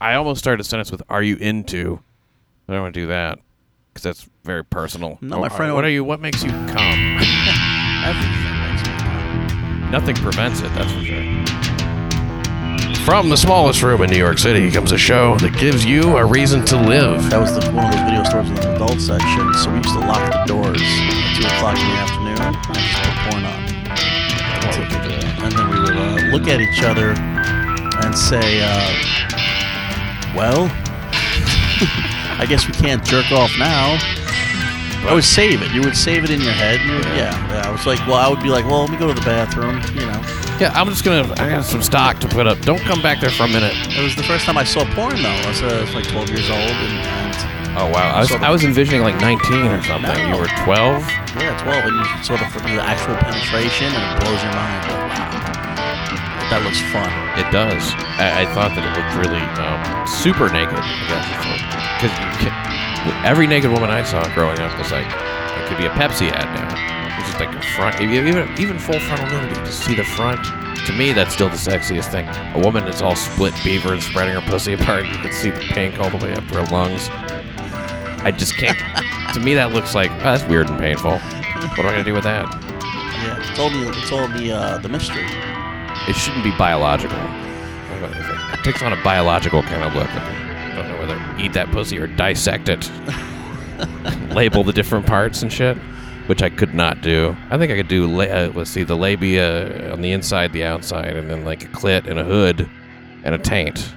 I almost started a sentence with "Are you into?" I don't want to do that because that's very personal. No, Oh, my friend- What are you? What makes you come? Everything makes me come. Nothing prevents it. That's for sure. From the smallest room in New York City comes a show that gives you a reason to live. That was the, one of those video stores in the adult section, so we used to lock the doors at 2 o'clock in the afternoon and just put porn on. And then we would uh, look at each other and say, uh, well, I guess we can't jerk off now. I would save it. You would save it in your head. You would- yeah. yeah. I was like, well, I would be like, well, let me go to the bathroom. You know, Yeah, I'm just gonna. I got some stock to put up. Don't come back there for a minute. it was the first time I saw porn though. I was, uh, I was like 12 years old, and, and Oh wow, I was, I was envisioning like 19 or something. You were 12. yeah, 12, and you saw the, the actual penetration, and it blows your mind. Like, wow, that looks fun. It does. I, I thought that it looked really um, super naked. Because every naked woman I saw growing up was like, it could be a Pepsi ad now. It's just like a front, even even full frontal nudity. Just see the front. To me, that's still the sexiest thing. A woman that's all split beaver and spreading her pussy apart. You can see the pink all the way up to her lungs. I just can't. to me, that looks like oh, that's weird and painful. What am I gonna do with that? Yeah, it's all the it's all the uh, the mystery. It shouldn't be biological. It takes on a biological kind of look. I don't know whether eat that pussy or dissect it, label the different parts and shit, which I could not do. I think I could do. La- uh, let's see, the labia on the inside, the outside, and then like a clit and a hood and a taint.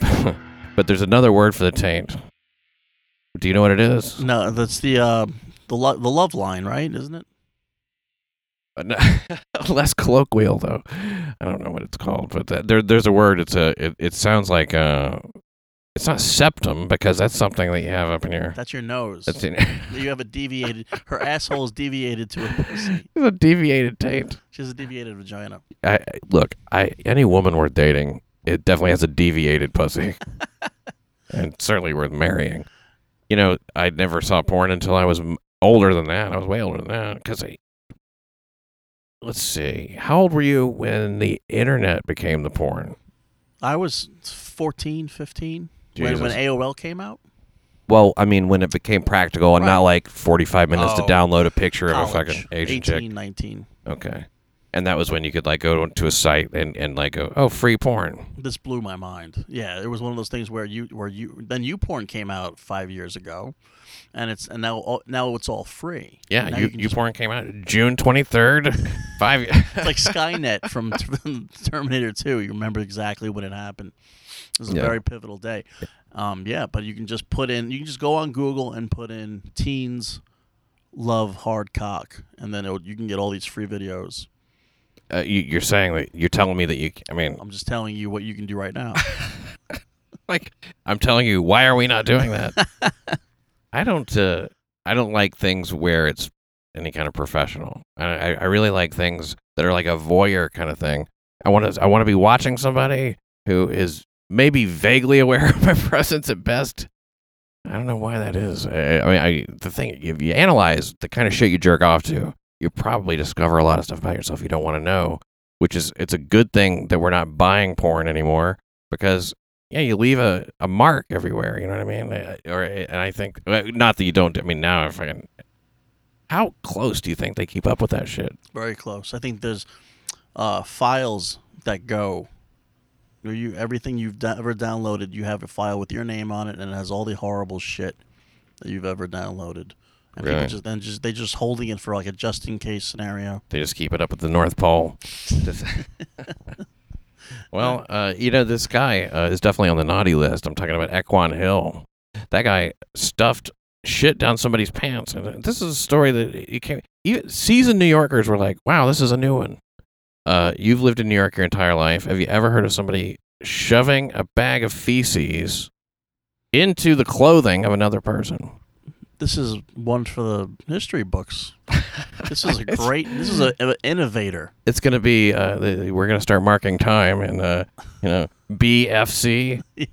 but there's another word for the taint. Do you know what it is? No, that's the uh, the lo- the love line, right? Isn't it? Uh, no- less colloquial though. I don't know what it's called, but that, there there's a word. It's a it, it sounds like uh it's not septum because that's something that you have up in your. That's your nose. That's in you have a deviated. Her asshole is deviated to a pussy. it's a deviated taint. She has a deviated vagina. I I- look. I any woman worth dating, it definitely has a deviated pussy, and certainly worth marrying. You know, I never saw porn until I was older than that. I was way older than that because I. Let's see. How old were you when the internet became the porn? I was 14, 15 when, when AOL came out. Well, I mean, when it became practical and not like 45 minutes Oh. to download a picture of a fucking Asian 18, chick. 19. Okay. And that was when you could like go to a site and, and like go, oh, free porn. This blew my mind. Yeah, it was one of those things where you where you then YouPorn came out five years ago, and it's and now all- now it's all free. Yeah, Now you, you just- porn came out June 23rd. Five. It's like Skynet from Terminator 2. You remember exactly when it happened. It was a Yeah. very pivotal day. Um, yeah, but you can just put in, you can just go on Google and put in teens love hard cock, and then it'll, you can get all these free videos. Uh, you, you're saying that you're telling me that you, I mean, I'm just telling you what you can do right now. like, I'm telling you, why are we not doing that? I don't, uh, I don't like things where it's any kind of professional. I, I, I really like things that are like a voyeur kind of thing. I want to, I want to be watching somebody who is maybe vaguely aware of my presence at best. I don't know why that is. I, I mean, I, the thing, if you analyze the kind of shit you jerk off to, you probably discover a lot of stuff about yourself you don't want to know. Which is, it's a good thing that we're not buying porn anymore because yeah, you leave a, a mark everywhere. You know what I mean? Uh, Or and I think not that you don't. I mean, now if I can, how close do you think they keep up with that shit? Very close. I think there's uh, files that go. You everything you've do- ever downloaded, you have a file with your name on it, and it has all the horrible shit that you've ever downloaded. And Really? people just then just they just holding it for like a just in case scenario. They just keep it up at the North Pole. Well, uh, you know, this guy uh, is definitely on the naughty list. I'm talking about Equan Hill. That guy stuffed shit down somebody's pants. And uh, this is a story that you can't. Even seasoned New Yorkers were like, "Wow, this is a new one." Uh, you've lived in New York your entire life. Have you ever heard of somebody shoving a bag of feces into the clothing of another person? This is one for the history books. This is a great. This is a, an innovator. it's going to be uh, the, we're going to start marking time and uh, you know BFC Yeah.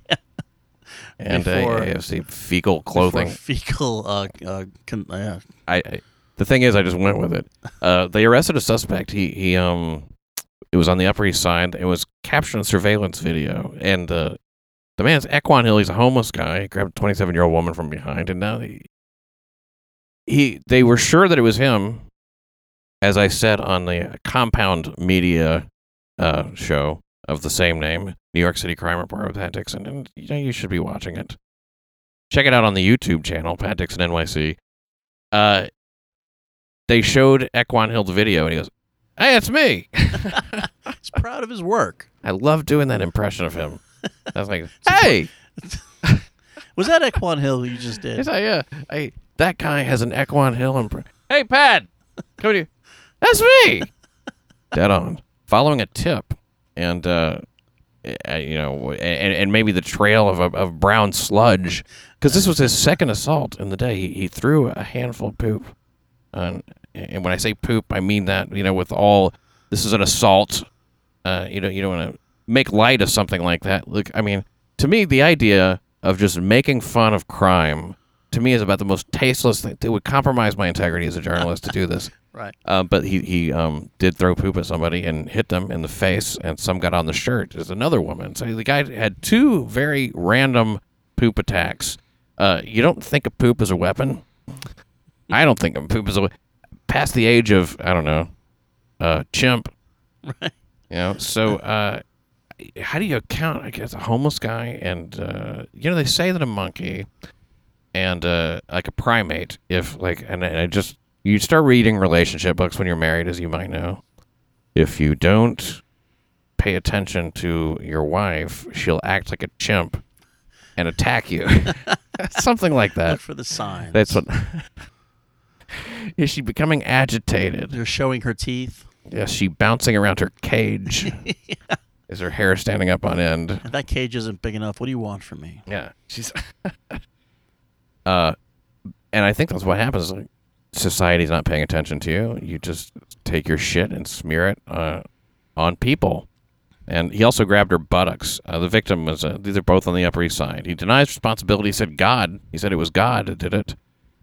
and uh, Before- AFC fecal clothing. For fecal. Uh, uh, con- yeah. I, I the thing is, I just went with it. Uh, they arrested a suspect. He he um, it was on the Upper East Side. It was captured in surveillance video, and uh, the man's Equan Hill. He's a homeless guy. He grabbed a 27 year old woman from behind, and now he, he they were sure that it was him. As I said on the Compound Media uh, show of the same name, New York City Crime Report with Pat Dixon, and you know you should be watching it. Check it out on the YouTube channel, Pat Dixon NYC. Uh, they showed Equan Hill's video, and he goes, "Hey, it's me." He's proud of his work. I love doing that impression of him. I was like, "Hey, Was that Equan Hill you just did? He's like, yeah, hey, that guy has an Equan Hill imp- Hey, Pat, come here. That's me. Dead on. Following a tip, and uh, uh, you know, and, and maybe the trail of a, of brown sludge, because this was his second assault in the day. He, he threw a handful of poop, and, and when I say poop, I mean that you know, with all this is an assault. Uh, you know, you don't want to make light of something like that. Look, I mean, to me, the idea of just making fun of crime to me is about the most tasteless thing. It would compromise my integrity as a journalist to do this. Right. Uh, but he he um, did throw poop at somebody and hit them in the face, and some got on the shirt. There's another woman. So the guy had two very random poop attacks. Uh, you don't think of poop as a weapon? I don't think of poop as a we- past the age of I don't know, uh, chimp. Right. You know. So uh, how do you account? I guess a homeless guy, and uh, you know they say that a monkey and uh, like a primate, if like, and, and I just you start reading relationship books when you're married, as you might know. If you don't pay attention to your wife, she'll act like a chimp and attack you. Something like Look that. for the signs. That's what. Is she becoming agitated? They're showing her teeth. Is she bouncing around her cage? Is her hair standing up on end? That cage isn't big enough, what do you want from me? Yeah, she's. Uh, and I think that's what happens. Like, society's not paying attention to you. You just take your shit and smear it uh, on people. And he also grabbed her buttocks. Uh, the victim was. Uh, these are both on the Upper East Side. He denies responsibility. He said God. He said it was God that did it.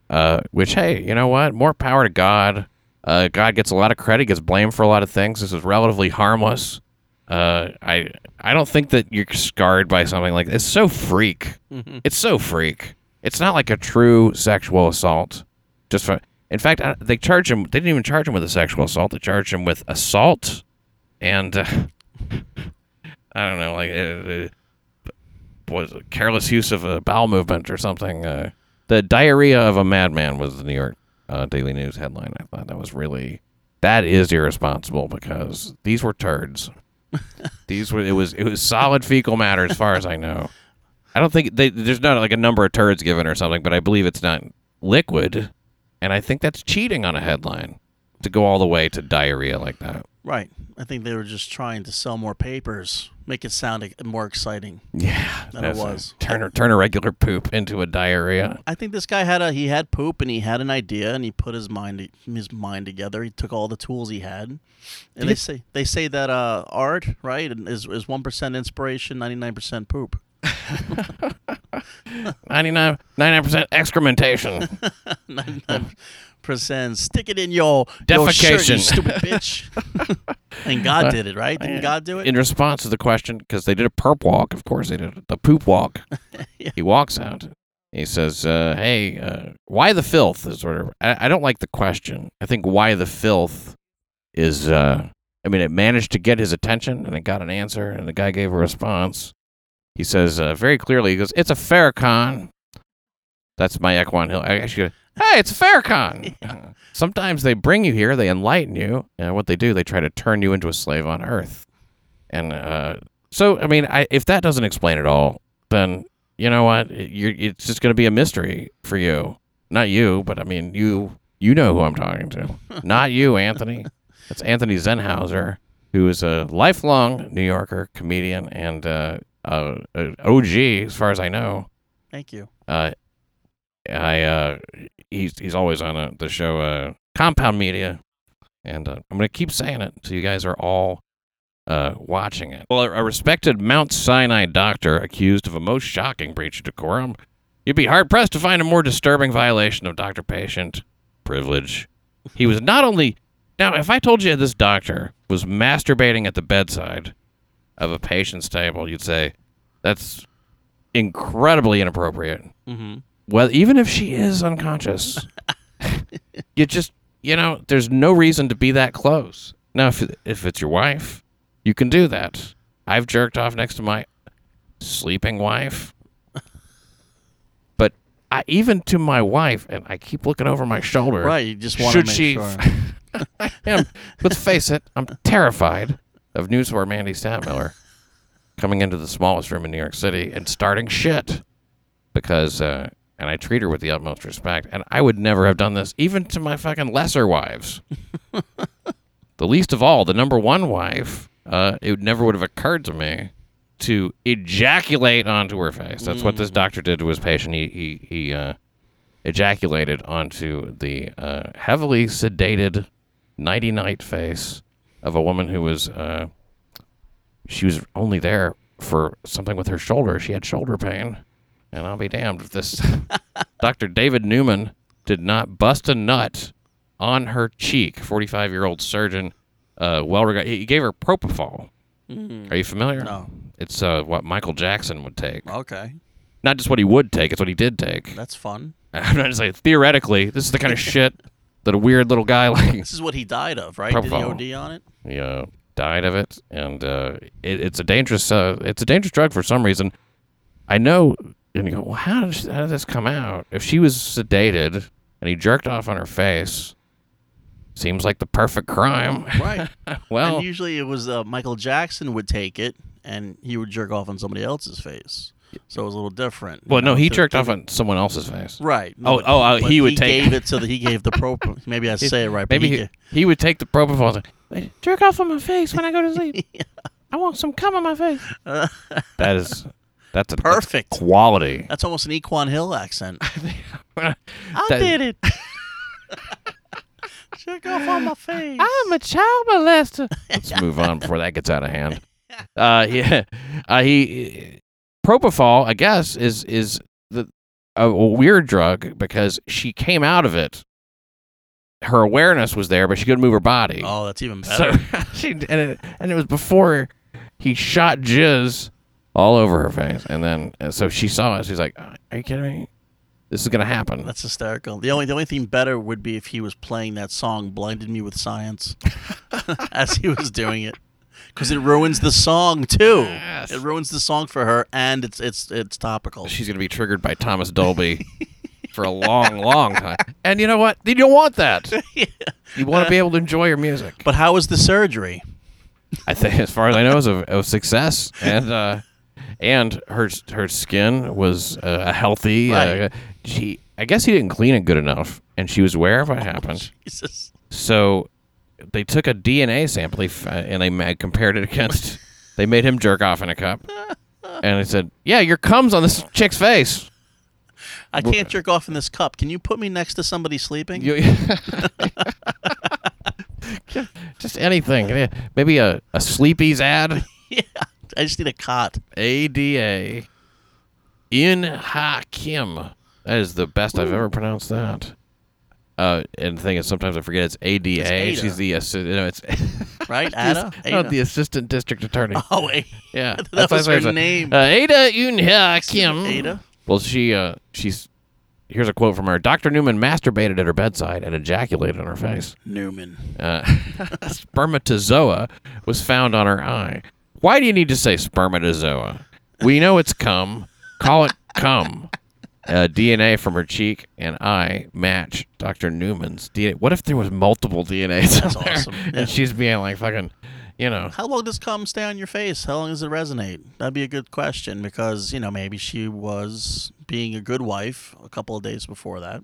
Uh, which hey, you know what? More power to God. Uh, God gets a lot of credit. Gets blamed for a lot of things. This is relatively harmless. Uh, I I don't think that you're scarred by something like this. It's so freak. It's so freak. It's not like a true sexual assault. Just for, in fact, I, they charge him. They didn't even charge him with a sexual assault. They charged him with assault, and uh, I don't know, like uh, uh, was it careless use of a bowel movement or something. Uh, the diarrhea of a madman was the New York uh, Daily News headline. I thought that was really that is irresponsible because these were turds. these were it was it was solid fecal matter as far as I know. I don't think they, there's not like a number of turds given or something, but I believe it's not liquid, and I think that's cheating on a headline to go all the way to diarrhea like that. Right. I think they were just trying to sell more papers, make it sound more exciting. Yeah, Than it that's a- was. turn a, turn a regular poop into a diarrhea. I think this guy had a he had poop and he had an idea and he put his mind his mind together. He took all the tools he had, and you- they say they say that uh, art right is is one percent inspiration, ninety nine percent poop. 99 percent excrementation. Ninety nine percent stick it in your your shirt, you Defecation. stupid bitch. and God did it, right? Didn't God do it? In response to the question, because they did a perp walk, of course they did the poop walk. Yeah. He walks out. He says, uh, "Hey, uh, why the filth?" Is sort of. I, I don't like the question. I think why the filth is. Uh, I mean, it managed to get his attention, and it got an answer, and the guy gave a response. He says uh, very clearly, he goes, "It's a Farrakhan." That's my Equan Hill. I actually, go, hey, it's a Farrakhan. Sometimes they bring you here, they enlighten you, and what they do, they try to turn you into a slave on Earth. And uh, so, I mean, I, if that doesn't explain it all, then you know what? You're, it's just going to be a mystery for you. Not you, but I mean, you. You know who I'm talking to. Not you, Anthony. That's Anthony Zenhauser, who is a lifelong New Yorker comedian and uh, uh, uh, OG, as far as I know. Thank you. Uh, I uh, he's he's always on uh, the show uh, Compound Media, and uh, I'm gonna keep saying it so you guys are all uh, watching it. Well, a, a respected Mount Sinai doctor accused of a most shocking breach of decorum. You'd be hard pressed to find a more disturbing violation of doctor-patient privilege. He was not only now. If I told you this doctor was masturbating at the bedside of a patient's table, you'd say that's incredibly inappropriate. Mm-hmm. Well, even if she is unconscious, you just you know, there's no reason to be that close. Now, if if it's your wife, you can do that. I've jerked off next to my sleeping wife, but I, even to my wife, and I keep looking over my shoulder. Right. You just want to Should make she? sure. Let's face it. I'm terrified of news whore Mandy Stadtmiller coming into the smallest room in New York City and starting shit because, uh, and I treat her with the utmost respect. And I would never have done this, even to my fucking lesser wives. the least of all, the number one wife. Uh, it never would have occurred to me to ejaculate onto her face. That's what this doctor did to his patient. He he he uh, ejaculated onto the uh, heavily sedated, nighty night face of a woman who was uh, she was only there for something with her shoulder. She had shoulder pain, and I'll be damned if this Dr. David Newman did not bust a nut on her cheek. Forty-five-year-old surgeon, uh, well regarded. He gave her propofol. Are you familiar? No. It's uh, what Michael Jackson would take. Okay. Not just what he would take; it's what he did take. That's fun. I'm not just saying theoretically. This is the kind of shit that a weird little guy like This is what he died of, right? Propofol. Did he OD on it? Yeah, died of it, and uh, it, it's a dangerous uh, it's a dangerous drug for some reason. I know, and you go, well, how did, how did this come out? If she was sedated and he jerked off on her face, seems like the perfect crime. Right. well, and usually it was uh, Michael Jackson would take it and he would jerk off on somebody else's face. So it was a little different. well, no, he to- jerked to- off on someone else's face. Right. Oh, but- oh, uh, he would take- gave it so that he gave the pro. Maybe I say it right. Maybe he he, he would take the propofol and say, jerk off on my face when I go to sleep. I want some cum on my face. that is that's a that's Perfect. quality. That's almost an Equan Hill accent. I That- did it. Jerk off on my face. I'm a child molester. Let's move on before that gets out of hand. Uh, yeah, uh, he propofol, I guess, is is the a, a weird drug because she came out of it. Her awareness was there, but she couldn't move her body. Oh, that's even So better. she and it, and it was before he shot jizz all over her face, and then and so she saw it. She's like, "Are you kidding me? This is gonna happen." That's hysterical. The only the only thing better would be if he was playing that song "Blinded Me with Science" as he was doing it, because it ruins the song too. Yes. It ruins the song for her, and it's it's it's topical. She's gonna be triggered by Thomas Dolby for a long, long time. And you know what? You don't want that. You want to be able to enjoy your music. But how was the surgery? I think, as far as I know, it was a, a success, and uh, and her her skin was uh, healthy. Uh, she, I guess, he didn't clean it good enough, and she was aware of what happened. Jesus. So they took a DNA sample f- uh, and they compared it against. they made him jerk off in a cup, and they said, "Yeah, your cum's on this chick's face." I can't jerk off in this cup. Can you put me next to somebody sleeping? You, just anything. Maybe a, a Sleepy's ad. yeah. I just need a cot. ADA. In Ha Kim. That is the best I've ever pronounced that. Uh, and the thing is, sometimes I forget it's ADA. Ada. She's the assi- you know, it's Right? Ada? Ada. the assistant district attorney. Oh, wait. Yeah, That that's was why I her name. Uh, Ada Unha Kim. Ada? Well, she uh, she's here's a quote from her. Dr. Newman masturbated at her bedside and ejaculated on her face. Newman. Uh, spermatozoa was found on her eye. Why do you need to say spermatozoa? We know it's cum. Call it cum. Uh, DNA from her cheek and eye match Dr. Newman's DNA. What if there was multiple DNAs? That's awesome. Yeah. And she's being like fucking, you know. How long does cum stay on your face? How long does it resonate? That'd be a good question because, you know, maybe she was being a good wife a couple of days before that.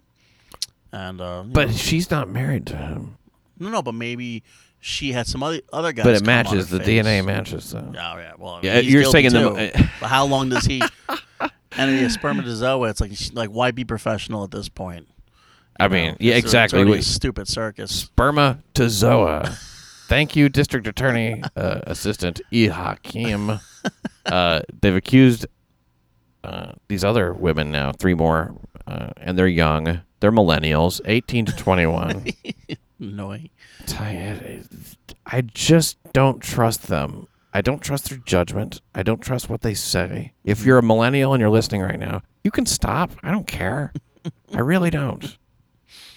And, uh, But know, she's not married to him. no, no, but maybe she had some other, other guys. But it matches. The face. DNA matches. So. Yeah, yeah. Well, Yeah, you're saying in the- but how long does he? And the spermatozoa, it's like, like, why be professional at this point? I mean, know, yeah, exactly. It's We- a stupid circus. spermatozoa. Thank you, District Attorney uh, Assistant E. Hakim. Uh, they've accused uh, these other women now, three more, uh, and they're young. They're millennials, 18 to 21. Annoying. You, I just don't trust them. I don't trust their judgment. I don't trust what they say. If you're a millennial and you're listening right now, you can stop. I don't care. I really don't.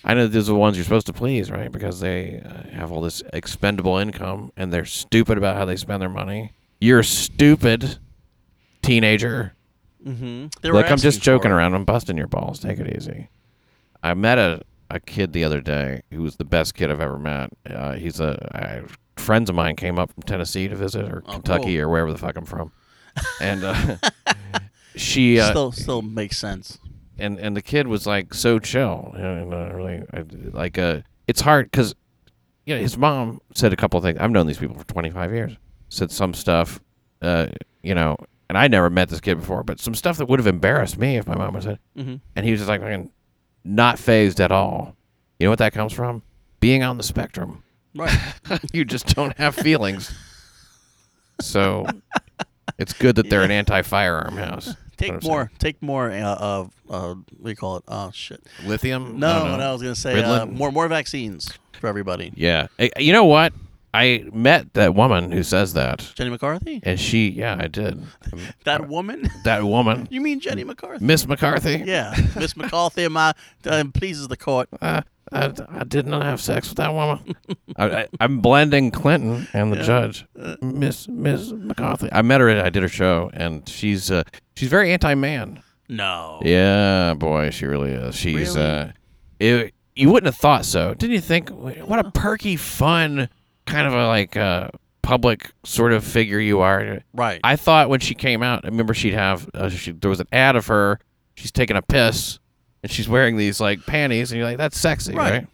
I know these are the ones you're supposed to please, right? Because they uh, have all this expendable income and they're stupid about how they spend their money. You're stupid, teenager. Mm-hmm. Look, I'm just joking around. I'm busting your balls. Take it easy. I met a, a kid the other day who was the best kid I've ever met. Uh, he's a I, friends of mine came up from Tennessee to visit or Oh, Kentucky cool. or wherever the fuck I'm from, and uh, she uh, Still, still makes sense. and and the kid was like so chill and uh, really like uh it's hard because you know his mom said a couple of things. I've known these people for 25 years. Said some stuff uh you know and i never met this kid before but some stuff that would have embarrassed me if my mom had said Mm-hmm. and he was just like not fazed at all. You know what that comes from? Being on the spectrum Right. you just don't have feelings so it's good that they're an anti-firearm house Take what more. Take more. Uh, of uh, what do you call it? Oh shit. lithium No, I don't I was gonna say uh, more more vaccines for everybody. Yeah. Eh, You know what? I met that woman who says that. Jenny McCarthy. And she, yeah, I did. That woman. That woman, You mean Jenny McCarthy? Miss McCarthy. Yeah, Miss McCarthy. My uh, pleases the court. Uh, I, I did not have sex with that woman. I, I, I'm blending Clinton and the judge, Miss Miss McCarthy. I met her. At, I did her show, and she's uh, she's very anti-man. No. Yeah, boy, she really is. She's Really? uh, it, you wouldn't have thought so, didn't you? Think what a perky, fun kind of a like uh, public sort of figure you are. Right. I thought when she came out, I remember she'd have uh, she, there was an ad of her. She's taking a piss, and she's wearing these like panties, and you're like, that's sexy, Right. right?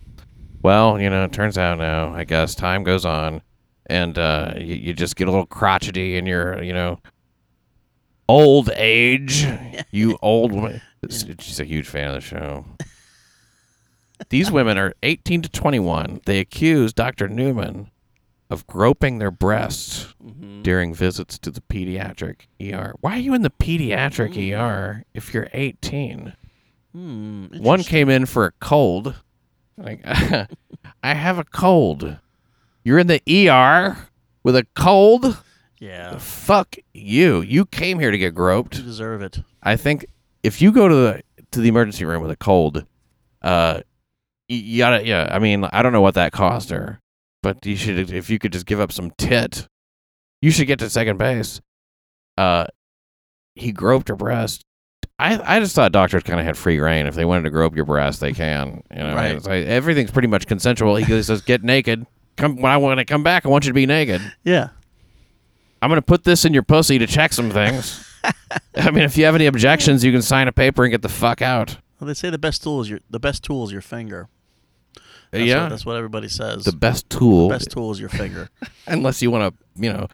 Well, you know, it turns out now, I guess time goes on, and uh, you, you just get a little crotchety in your, you know, old age. you old woman. She's a huge fan of the show. These women are 18 to 21. They accuse Dr. Newman of groping their breasts Mhm. during visits to the pediatric ER. Why are you in the pediatric ER if you're 18? Hmm, One came in for a cold. Like, I have a cold. You're in the ER with a cold? Yeah. Fuck you. You came here to get groped. You deserve it. I think if you go to the to the emergency room with a cold, uh, you, you gotta. Yeah, I mean, I don't know what that cost her, but you should. If you could just give up some tit, you should get to second base. Uh, he groped her breast. I I just thought doctors kind of had free rein. If they wanted to grope your breast, they can. You know, Right. It's like, everything's pretty much consensual. He says, "Get naked." Come when I want to come back. I want you to be naked. Yeah. I'm going to put this in your pussy to check some things. I mean, if you have any objections, you can sign a paper and get the fuck out. Well, they say the best tool is your the best tool is your finger. That's yeah, What, that's what everybody says. the best tool, The best tool is your finger. unless you want to, you know,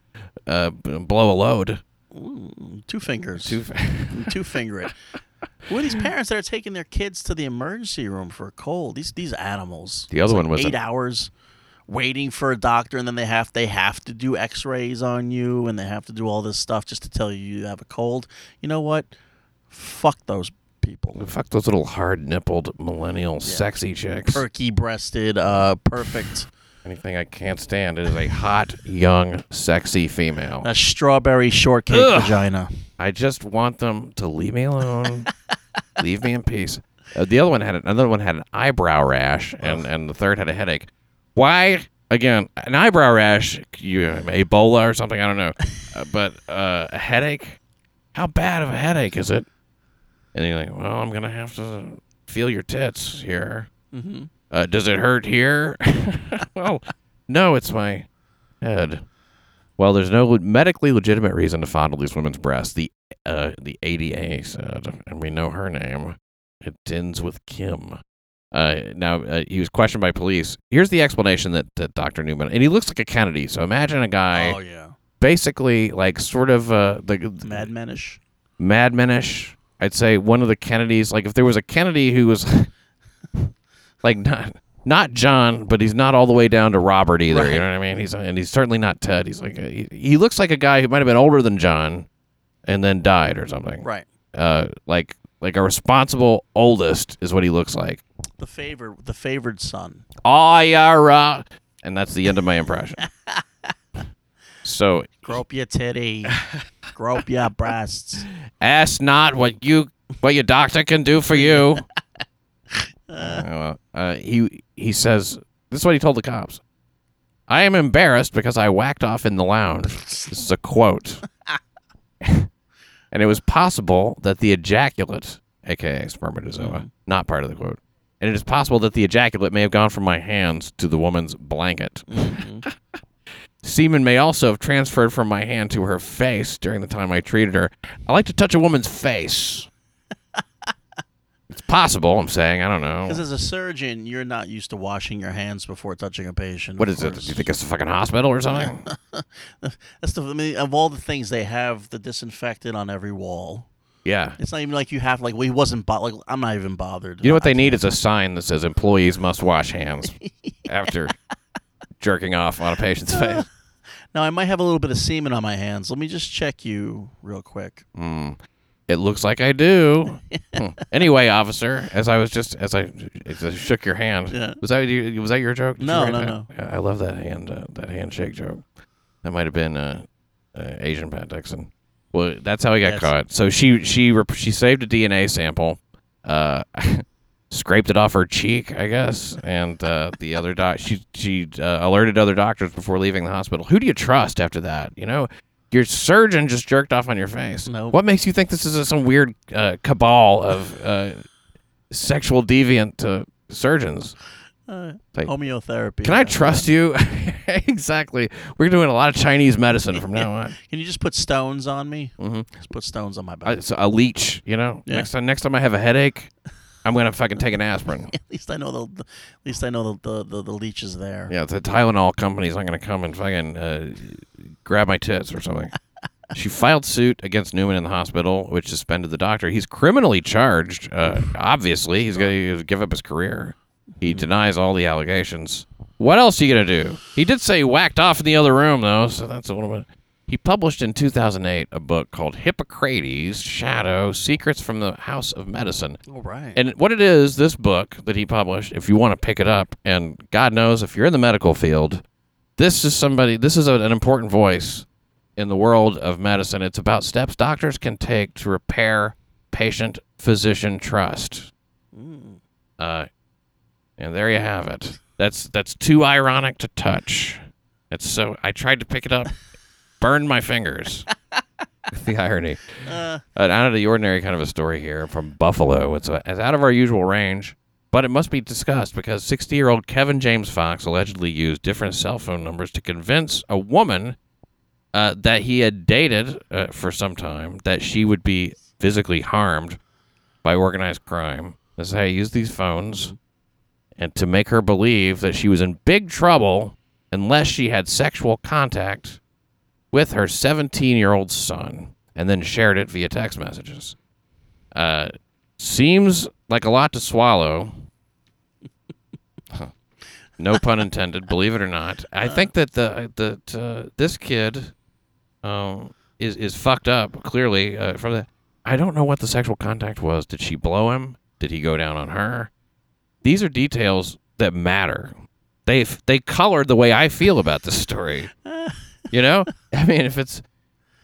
uh, blow a load. Ooh, two fingers. Two, two finger it. Who are these parents that are taking their kids to the emergency room for a cold? These these animals. The other It's one like was eight hours waiting for a doctor, and then they have they have to do X-rays on you, and they have to do all this stuff just to tell you you have a cold. You know what? Fuck those people. fuck those little hard nippled millennial sexy chicks. Perky breasted, uh, perfect. Anything I can't stand is a hot, young, sexy female. A strawberry shortcake Ugh. vagina. I just want them to leave me alone, leave me in peace. Uh, the other one had another one had an eyebrow rash, and and the third had a headache. Why? Again, an eyebrow rash, you Ebola or something? I don't know, uh, but uh, a headache. How bad of a headache is it? And you're like, well, I'm gonna have to feel your tits here. Mm-hmm. Uh, does it hurt here? well, no, it's my head. Well, there's no medically legitimate reason to fondle these women's breasts. The uh, the ADA said, and we know her name. It ends with Kim. Uh, now uh, he was questioned by police. Here's the explanation that, that Dr. Newman, and he looks like a Kennedy. So imagine a guy, Oh yeah, basically like sort of uh, the madmenish. madmanish. I'd say one of the Kennedys. Like if there was a Kennedy who was like not not John, but he's not all the way down to Robert either. Right. You know what I mean? He's and he's certainly not Ted. He's like a, he, he looks like a guy who might have been older than John, and then died or something. Right. Uh, like like a responsible oldest is what he looks like. The favor, the favored son. Oh yeah, rah. and that's the end of my impression. So Grope your titty. Grope your breasts. ask not what you what your doctor can do for you. Uh, uh, he he says this is what he told the cops. I am embarrassed because I whacked off in the lounge. This is a quote. and it was possible that the ejaculate, aka spermatozoa, not part of the quote, and it is possible that the ejaculate may have gone from my hands to the woman's blanket. Mhm. Semen may also have transferred from my hand to her face during the time I treated her. I like to touch a woman's face. it's possible, I'm saying. I don't know. Because as a surgeon, you're not used to washing your hands before touching a patient. What is is it? Do you think it's a fucking hospital or something? That's the. I mean, of all the things they have, the disinfectant on every wall. Yeah. It's not even like you have like. Well, he wasn't. Bo- like I'm not even bothered. You know what I they need is a sign that says employees must wash hands after jerking off on a patient's face. Now I might have a little bit of semen on my hands. Let me just check you real quick. Hmm. It looks like I do. Hmm. Anyway, officer, as I was just as I, as I shook your hand, Yeah. was that you, was that your joke? Did No, write no, that? no. Yeah, I love that hand uh, that handshake joke. That might have been uh, uh, Asian Pat Dixon. Well, that's how he got Yes. caught. So she she she saved a DNA sample, uh, scraped it off her cheek, I guess, and uh, the other doc she she uh, alerted other doctors before leaving the hospital. Who do you trust after that? You know. Your surgeon just jerked off on your face. Nope. What makes you think this is some weird uh, cabal of uh, sexual deviant uh, surgeons? Uh, Like, homeotherapy. Can I trust you? exactly. We're doing a lot of Chinese medicine from now on. Can you just put stones on me? hmm Just put stones on my back. I, so a leech, you know. Yeah. Next time, next time I have a headache, I'm gonna fucking take an aspirin. at least I know the. At least I know the the, the, the leech is there. Yeah, the Tylenol company's not gonna come and fucking uh, grab my tits or something. she filed suit against Newman in the hospital, which suspended the doctor. He's criminally charged. Uh, obviously, he's gonna give up his career. He denies all the allegations. What else are you gonna do? He did say he whacked off in the other room though, so that's a little bit. He published in 2008 a book called Hippocrates Shadow Secrets from the House of Medicine. All right. And what it is, this book that he published, if you want to pick it up, and God knows if you're in the medical field, this is somebody, this is a, an important voice in the world of medicine. It's about steps doctors can take to repair patient physician trust. Mm. Uh, and there you have it. That's that's too ironic to touch. It's so I tried to pick it up, burned my fingers. the irony Uh, an out of the ordinary kind of a story here from Buffalo. It's, a, it's out of our usual range, but it must be discussed because 60 year old Kevin James Fox allegedly used different cell phone numbers to convince a woman uh, that he had dated uh, for some time that she would be physically harmed by organized crime. This is how he used these phones and to make her believe that she was in big trouble unless she had sexual contact with her 17 year old son and then shared it via text messages. Uh, seems like a lot to swallow. No pun intended, believe it or not. I think that the that uh, this kid um, is is fucked up clearly uh, from the. I don't know what the sexual contact was. Did she blow him? Did he go down on her? These are details that matter. They they colored the way I feel about this story. You know, I mean, if it's,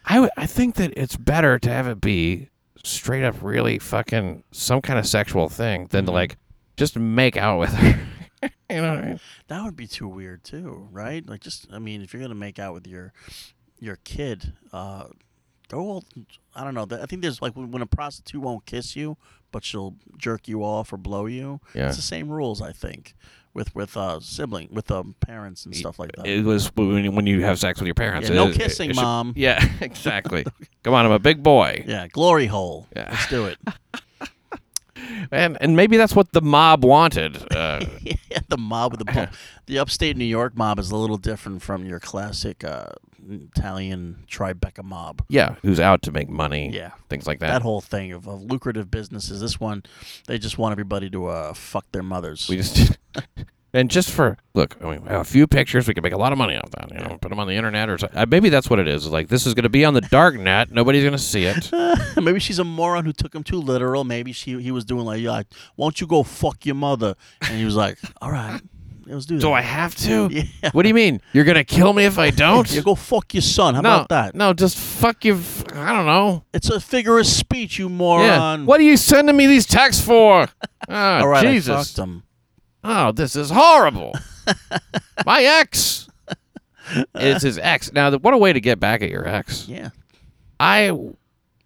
I w- I think that it's better to have it be straight up really fucking some kind of sexual thing than to Mhm. like just make out with her. you know what I mean? that would be too weird too, right? Like just I mean, if you're gonna make out with your your kid, uh, go. all- I don't know. I think there's like when when a prostitute won't kiss you, but she'll jerk you off or blow you. Yeah. It's the same rules, I think, with with uh sibling with um parents and stuff like that. It was when when you have sex with your parents. Yeah, no It- it- kissing, it should- mom. Yeah, exactly. Come on, I'm a big boy. yeah, glory hole. Yeah. Let's do it. And and maybe that's what the mob wanted. Uh, yeah, the mob with the bu- the upstate New York mob is a little different from your classic uh, Italian Tribeca mob. yeah, who's out to make money? Yeah, things like that that. whole thing of, of lucrative businesses. This one, they just want everybody to uh, fuck their mothers. We just and just for look, I mean, a few pictures, we can make a lot of money off that. You know, put them on the internet or so, uh, maybe that's what it is. Like this is going to be on the dark net. Nobody's going to see it. Maybe she's a moron who took him too literal. Maybe she he was doing like, yeah, won't you go fuck your mother? And he was like, all right, Let's do that. Do I have to? Yeah. What do you mean? You're gonna kill me if I don't? You go fuck your son. How no, about that? no, just fuck you. I don't know. It's a figure of speech, you Yeah. moron. What are you sending me these texts for? Ah, All right, I Jesus. fucked him. Oh, this is horrible. My ex. It's his ex. Now, what a way to get back at your ex. Yeah. I,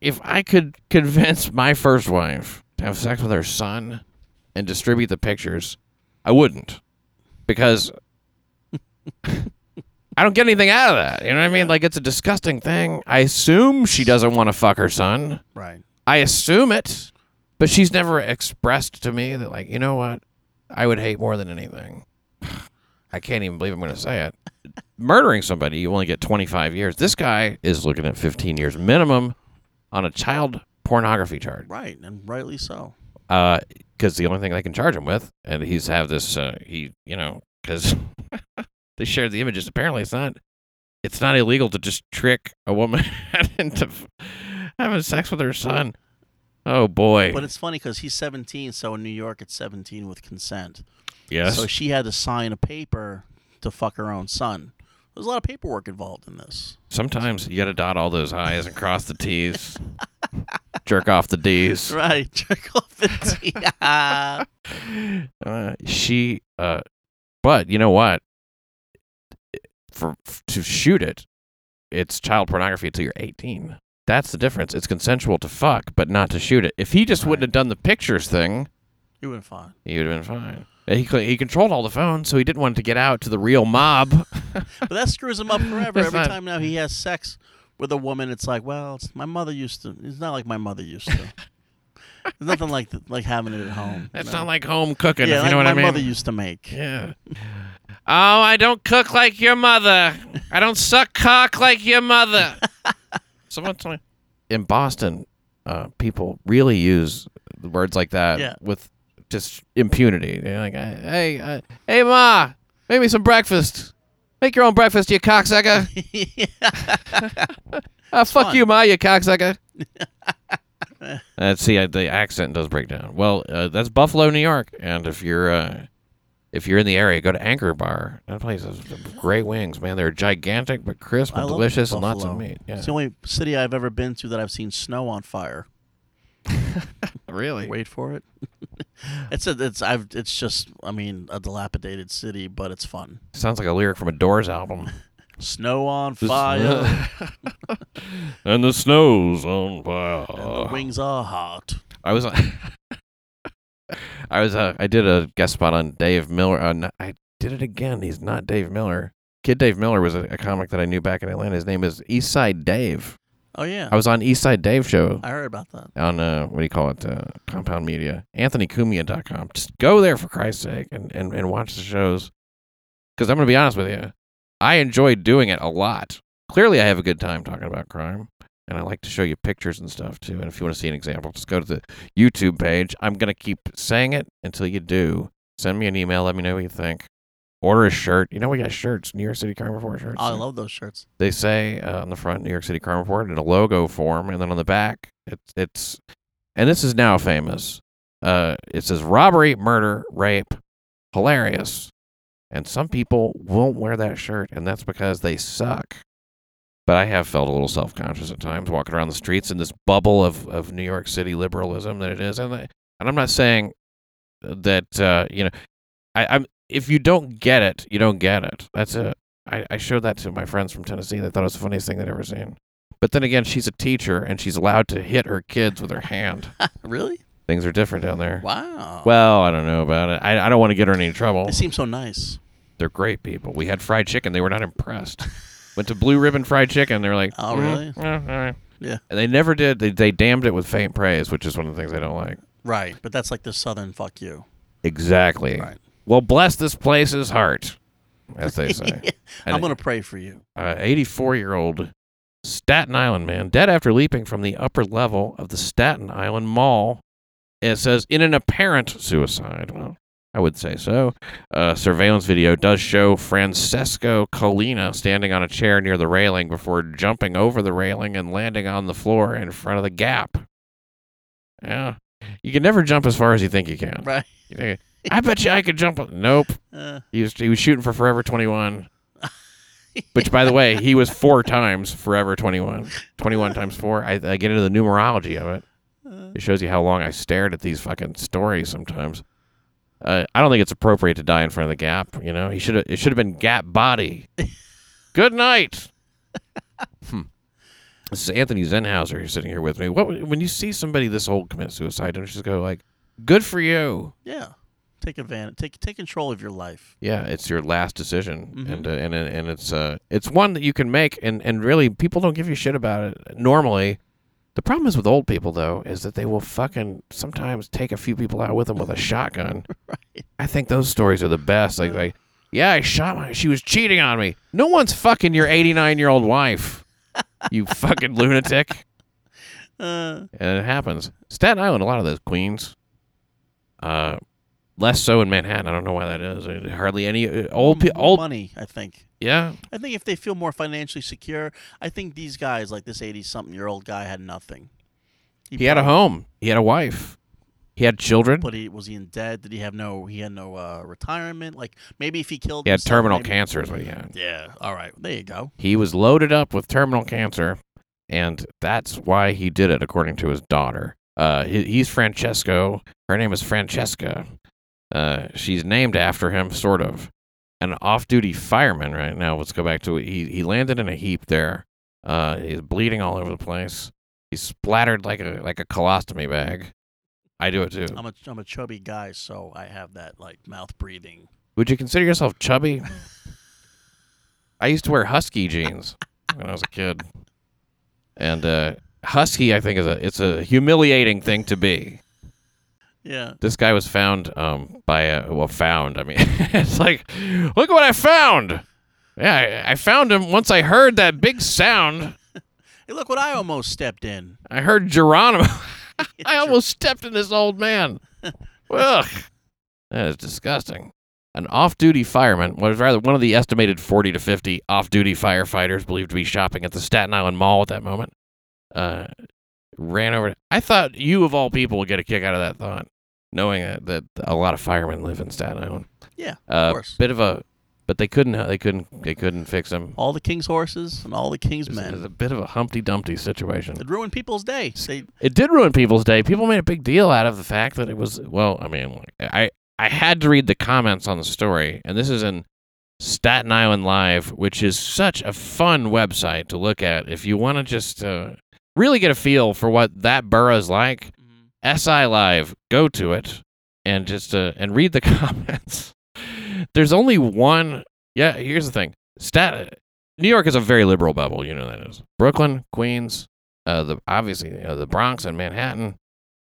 if I could convince my first wife to have sex with her son and distribute the pictures, I wouldn't, because I don't get anything out of that. You know what I mean? Like it's a disgusting thing. I assume she doesn't want to fuck her son. Right. I assume it, but she's never expressed to me that, like, you know what, I would hate more than anything. I can't even believe I'm going to say it. Murdering somebody, you only get 25 years. This guy is looking at 15 years minimum on a child pornography charge. Right. And rightly so. Because the only thing they can charge him with, and he's have this, uh, he, you know, because they shared the images. Apparently, it's not, it's not illegal to just trick a woman into having sex with her son. Oh boy! But it's funny because he's 17, so in New York it's 17 with consent. yes. So she had to sign a paper to fuck her own son. There's a lot of paperwork involved in this. Sometimes you got to dot all those I's and cross the T's, jerk off the D's. Right. Jerk off the. Ah. Uh, she, uh, but you know what? For to shoot it, it's child pornography until you're 18. That's the difference. It's consensual to fuck, but not to shoot it. If he just wouldn't have done the pictures thing, you went fine. he would have been fine. He he controlled all the phones, so he didn't want to get out to the real mob. But that screws him up forever. That's Every not- time now he has sex with a woman, it's like, well, it's, my mother used to. It's not like my mother used to. There's nothing like like having it at home. That's No. not like home cooking, yeah, if you like know what my I mean. mother used to make. Yeah. Oh, I don't cook like your mother. I don't suck cock like your mother. Someone told me in Boston, uh, people really use words like that Yeah. with just impunity. They're like, "Hey, uh, hey, ma, make me some breakfast. Make your own breakfast, you cocksucker. Uh, fuck fun. you, ma, you cocksucker." Uh, see, uh, the accent does break down. Well, uh, that's Buffalo, New York, and if you're uh, if you're in the area, go to Anchor Bar. That place has great wings, man. They're gigantic but crisp and delicious, and lots of meat. Yeah, It's the only city I've ever been to that I've seen snow on fire. really. Wait for it. it's a, it's I've it's just I mean a dilapidated city, but it's fun. Sounds like a lyric from a Doors album. Snow on fire, and the snow's on fire. and the wings are hot. I was, I was, uh, I did a guest spot on Dave Miller. Uh, no, I did it again. He's not Dave Miller. Kid Dave Miller was a, a comic that I knew back in Atlanta. His name is Eastside Dave. Oh yeah, I was on Eastside Dave show I heard about that. on uh, what do you call it? Uh, Compound Media. AnthonyCumia.com. Just go there for Christ's sake and, and, and watch the shows. Because I'm going to be honest with you, I enjoy doing it a lot. Clearly, I have a good time talking about crime, and I like to show you pictures and stuff too. And if you want to see an example, just go to the YouTube page. I'm going to keep saying it until you do. Send me an email. Let me know what you think. Order a shirt. You know we got shirts, New York City Crime Report shirts. Oh, I love those shirts. They say uh, on the front, New York City Crime Report, in a logo form, and then on the back, it's it's, and this is now famous. Uh, it says robbery, murder, rape, hilarious, and some people won't wear that shirt, and that's because they suck. But I have felt a little self conscious at times walking around the streets in this bubble of, of New York City liberalism that it is, and I, and I'm not saying that uh, you know, I, I'm if you don't get it, you don't get it. That's it. I, I showed that to my friends from Tennessee. They thought it was the funniest thing they'd ever seen. But then again, she's a teacher and she's allowed to hit her kids with her hand. really? Things are different down there. Wow. Well, I don't know about it. I, I don't want to get her in any trouble. It seems so nice. They're great people. We had fried chicken. They were not impressed. Went to Blue Ribbon Fried Chicken. They're like, Oh, "Mm, really? eh, all right." Yeah. And they never did. They, they damned it with faint praise, which is one of the things I don't like. Right, but that's like the southern fuck you. Exactly. Right. Well, bless this place's heart, as they say. And I'm gonna pray for you. uh, 84 year old Staten Island man dead after leaping from the upper level of the Staten Island Mall. It says in an apparent suicide. Well, I would say so. Uh, surveillance video does show Francesco Colina standing on a chair near the railing before jumping over the railing and landing on the floor in front of the gap. Yeah. You can never jump as far as you think you can. Right. You think- I bet you I could jump. Nope. Uh, He was he was shooting for Forever 21. Which, by the way, he was four times Forever 21. 21 times four. I, I get into the numerology of it. uh, It shows you how long I stared at these fucking stories sometimes. Uh, I don't think it's appropriate to die in front of the Gap. You know, he should have. It should have been Gap Body. Good night. Hmm. This is Anthony Zenhauser who's sitting here with me. What when you see somebody this old commit suicide, don't you just go like, "Good for you." yeah. Take advantage. Take take control of your life. Yeah, it's your last decision, Mhm. and uh, and and it's uh it's one that you can make, and and really people don't give you shit about it normally. The problem is with old people though is that they will fucking sometimes take a few people out with them with a shotgun. Right. I think those stories are the best. Like like yeah, I shot my she was cheating on me. No one's fucking your 89 year old wife. You fucking lunatic. Uh, And it happens. Staten Island, a lot of those queens. Uh, less so in Manhattan. I don't know why that is. Uh, Hardly any uh, old old. money. I think. Yeah, I think if they feel more financially secure, I think these guys, like this eighty-something-year-old guy, had nothing. he had a home. He had a wife. He had children. But he was he in debt? Did he have no? He had no uh, retirement. Like maybe if he killed. He had himself, terminal maybe- cancer. Is what he had. Yeah. All right. There you go. He was loaded up with terminal cancer, and that's why he did it, according to his daughter. Uh, he, he's Francesco. Her name is Francesca. Uh, she's named after him, sort of. An off-duty fireman right now. Let's go back to it. He he landed in a heap there. Uh, he's bleeding all over the place. He's splattered like a like a colostomy bag. I do it too. I'm a I'm a chubby guy, so I have that like mouth breathing. Would you consider yourself chubby? I used to wear husky jeans when I was a kid, and uh, husky I think is a it's a humiliating thing to be. Yeah. This guy was found um, by a well found. I mean, it's like look what I found. Yeah, I, I found him once I heard that big sound. Hey, look what I almost stepped in. I heard Geronimo. I almost stepped in this old man. Ugh, that is disgusting. An off-duty fireman, was rather one of the estimated 40 to 50 off-duty firefighters believed to be shopping at the Staten Island Mall at that moment, uh, ran over. I thought you of all people would get a kick out of that thought, knowing that, that a lot of firemen live in Staten Island. Yeah. Uh, course. bit of a, but they couldn't. They couldn't. They couldn't fix him. All the king's horses and all the king's It was men. a bit of a Humpty Dumpty situation. It ruined people's day. They It did ruin people's day. People made a big deal out of the fact that it was well. I mean, I I had to read the comments on the story, and this is in Staten Island Live, which is such a fun website to look at if you want to just uh, really get a feel for what that borough's like. SI Live, go to it and just uh, and read the comments. There's only one. Yeah, here's the thing. Stat New York is a very liberal bubble. You know that is. Brooklyn, Queens, uh, the obviously you know, the Bronx and Manhattan.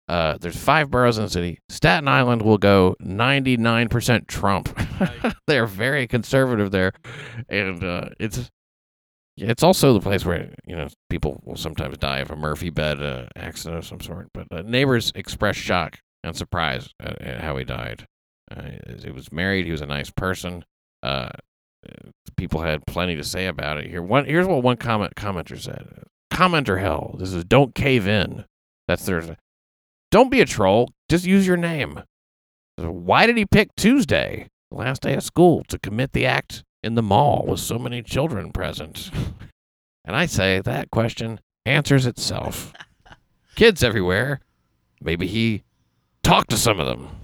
Uh, there's five boroughs in the city. Staten Island will go 99% Trump. They're very conservative there, and uh, it's it's also the place where you know people will sometimes die of a Murphy bed uh, accident of some sort. But uh, neighbors expressed shock and surprise at, at how he died. Uh, he was married. He was a nice person. Uh, people had plenty to say about it. Here, one here's what one comment commenter said. Commenter hell. This is don't cave in. That's their. Don't be a troll. Just use your name. Why did he pick Tuesday, the last day of school, to commit the act in the mall with so many children present? And I say that question answers itself. Kids everywhere. Maybe he talked to some of them.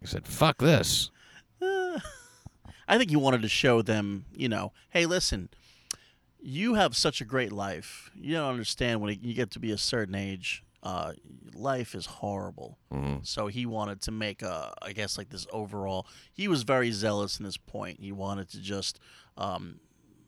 He said, "Fuck this." I think he wanted to show them, you know, hey, listen, you have such a great life. You don't understand when you get to be a certain age, uh, life is horrible. Mhm. So he wanted to make a, I guess, like this overall. He was very zealous in this point. He wanted to just um,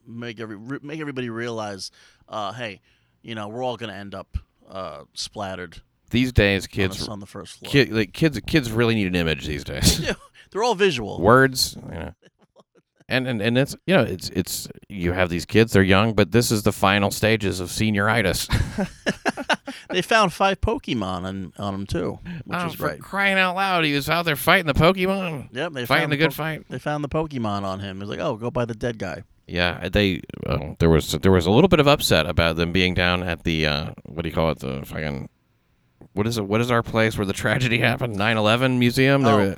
make every re- make everybody realize, uh, hey, you know, we're all gonna end up uh, splattered These days, kids, the, on the first floor. kid, like kids, kids really need an image these days. Yeah, they're all visual. Words, you know. And, and and it's you know it's it's you have these kids they're young but this is the final stages of senioritis they found five Pokemon on on him too, which oh, is great. crying out loud he was out there fighting the Pokemon Yep, they fighting found the good fight They found the Pokemon on him. Was like, oh, go by the dead guy. Yeah, they uh, there was there was a little bit of upset about them being down at the uh, what do you call it the fucking what is it what is our place where the tragedy happened 9/11 museum. There Oh. were-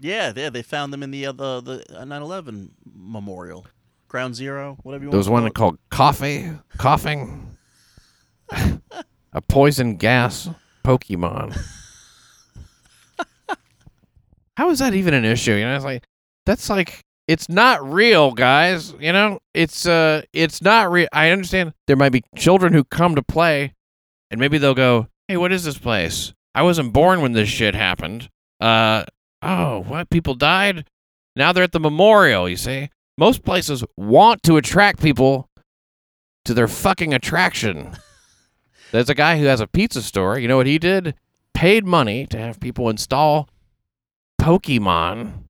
Yeah, yeah, they found them in the other the uh, 9/11 memorial, Ground Zero, whatever you There want. was one it. called coffee, Koffing, a poison gas Pokemon. How is that even an issue? You know, it's like that's like it's not real, guys. You know, it's uh, it's not real. I understand there might be children who come to play, and maybe they'll go, "Hey, what is this place? I wasn't born when this shit happened." Uh, oh, what? People died. Now they're at the memorial. You see, most places want to attract people to their fucking attraction. There's a guy who has a pizza store. You know what he did? Paid money to have people install Pokemon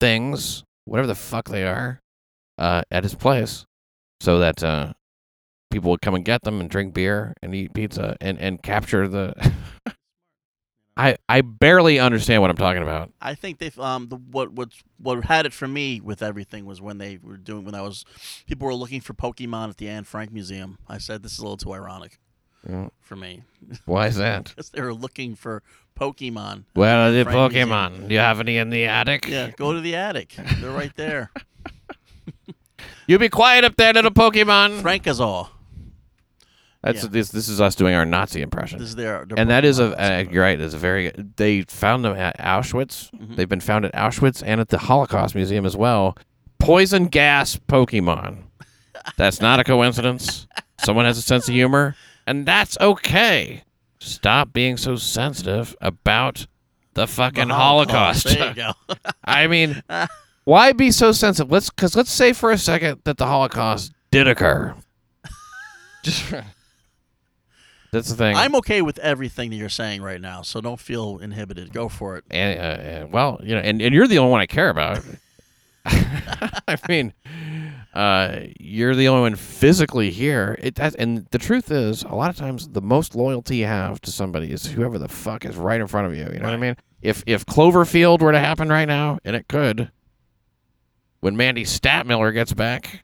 things, whatever the fuck they are, uh, at his place, so that uh, people would come and get them and drink beer and eat pizza and, and capture the. I I barely understand what I'm talking about. I think they um the what what what had it for me with everything was when they were doing when I was people were looking for Pokemon at the Anne Frank Museum. I said this is a little too ironic Mm, for me Why is that? because they were looking for Pokemon. Well, the Frank Museum. Pokemon. Do you have any in the attic? Yeah, go to the attic. They're right there. You be quiet up there, little Pokemon. Frankazol. That's Yeah. this. This is us doing our Nazi impression. This is their, their and that is a. Uh, you're right. It's a very. They found them at Auschwitz. Mhm. They've been found at Auschwitz and at the Holocaust Museum as well. Poison gas Pokemon. That's not a coincidence. Someone has a sense of humor, and that's okay. Stop being so sensitive about the The fucking Holocaust. There you go. I mean, why be so sensitive? Let's because let's say for a second that the Holocaust did occur. Just that's the thing. I'm okay with everything that you're saying right now, so don't feel inhibited. Go for it. and, uh, and well, you know, and, and you're the only one I care about. I mean, uh, you're the only one physically here. It that, and the truth is, a lot of times, the most loyalty you have to somebody is whoever the fuck is right in front of you. You know what I mean? If if Cloverfield were to happen right now, and it could, when Mandy Stadtmiller gets back.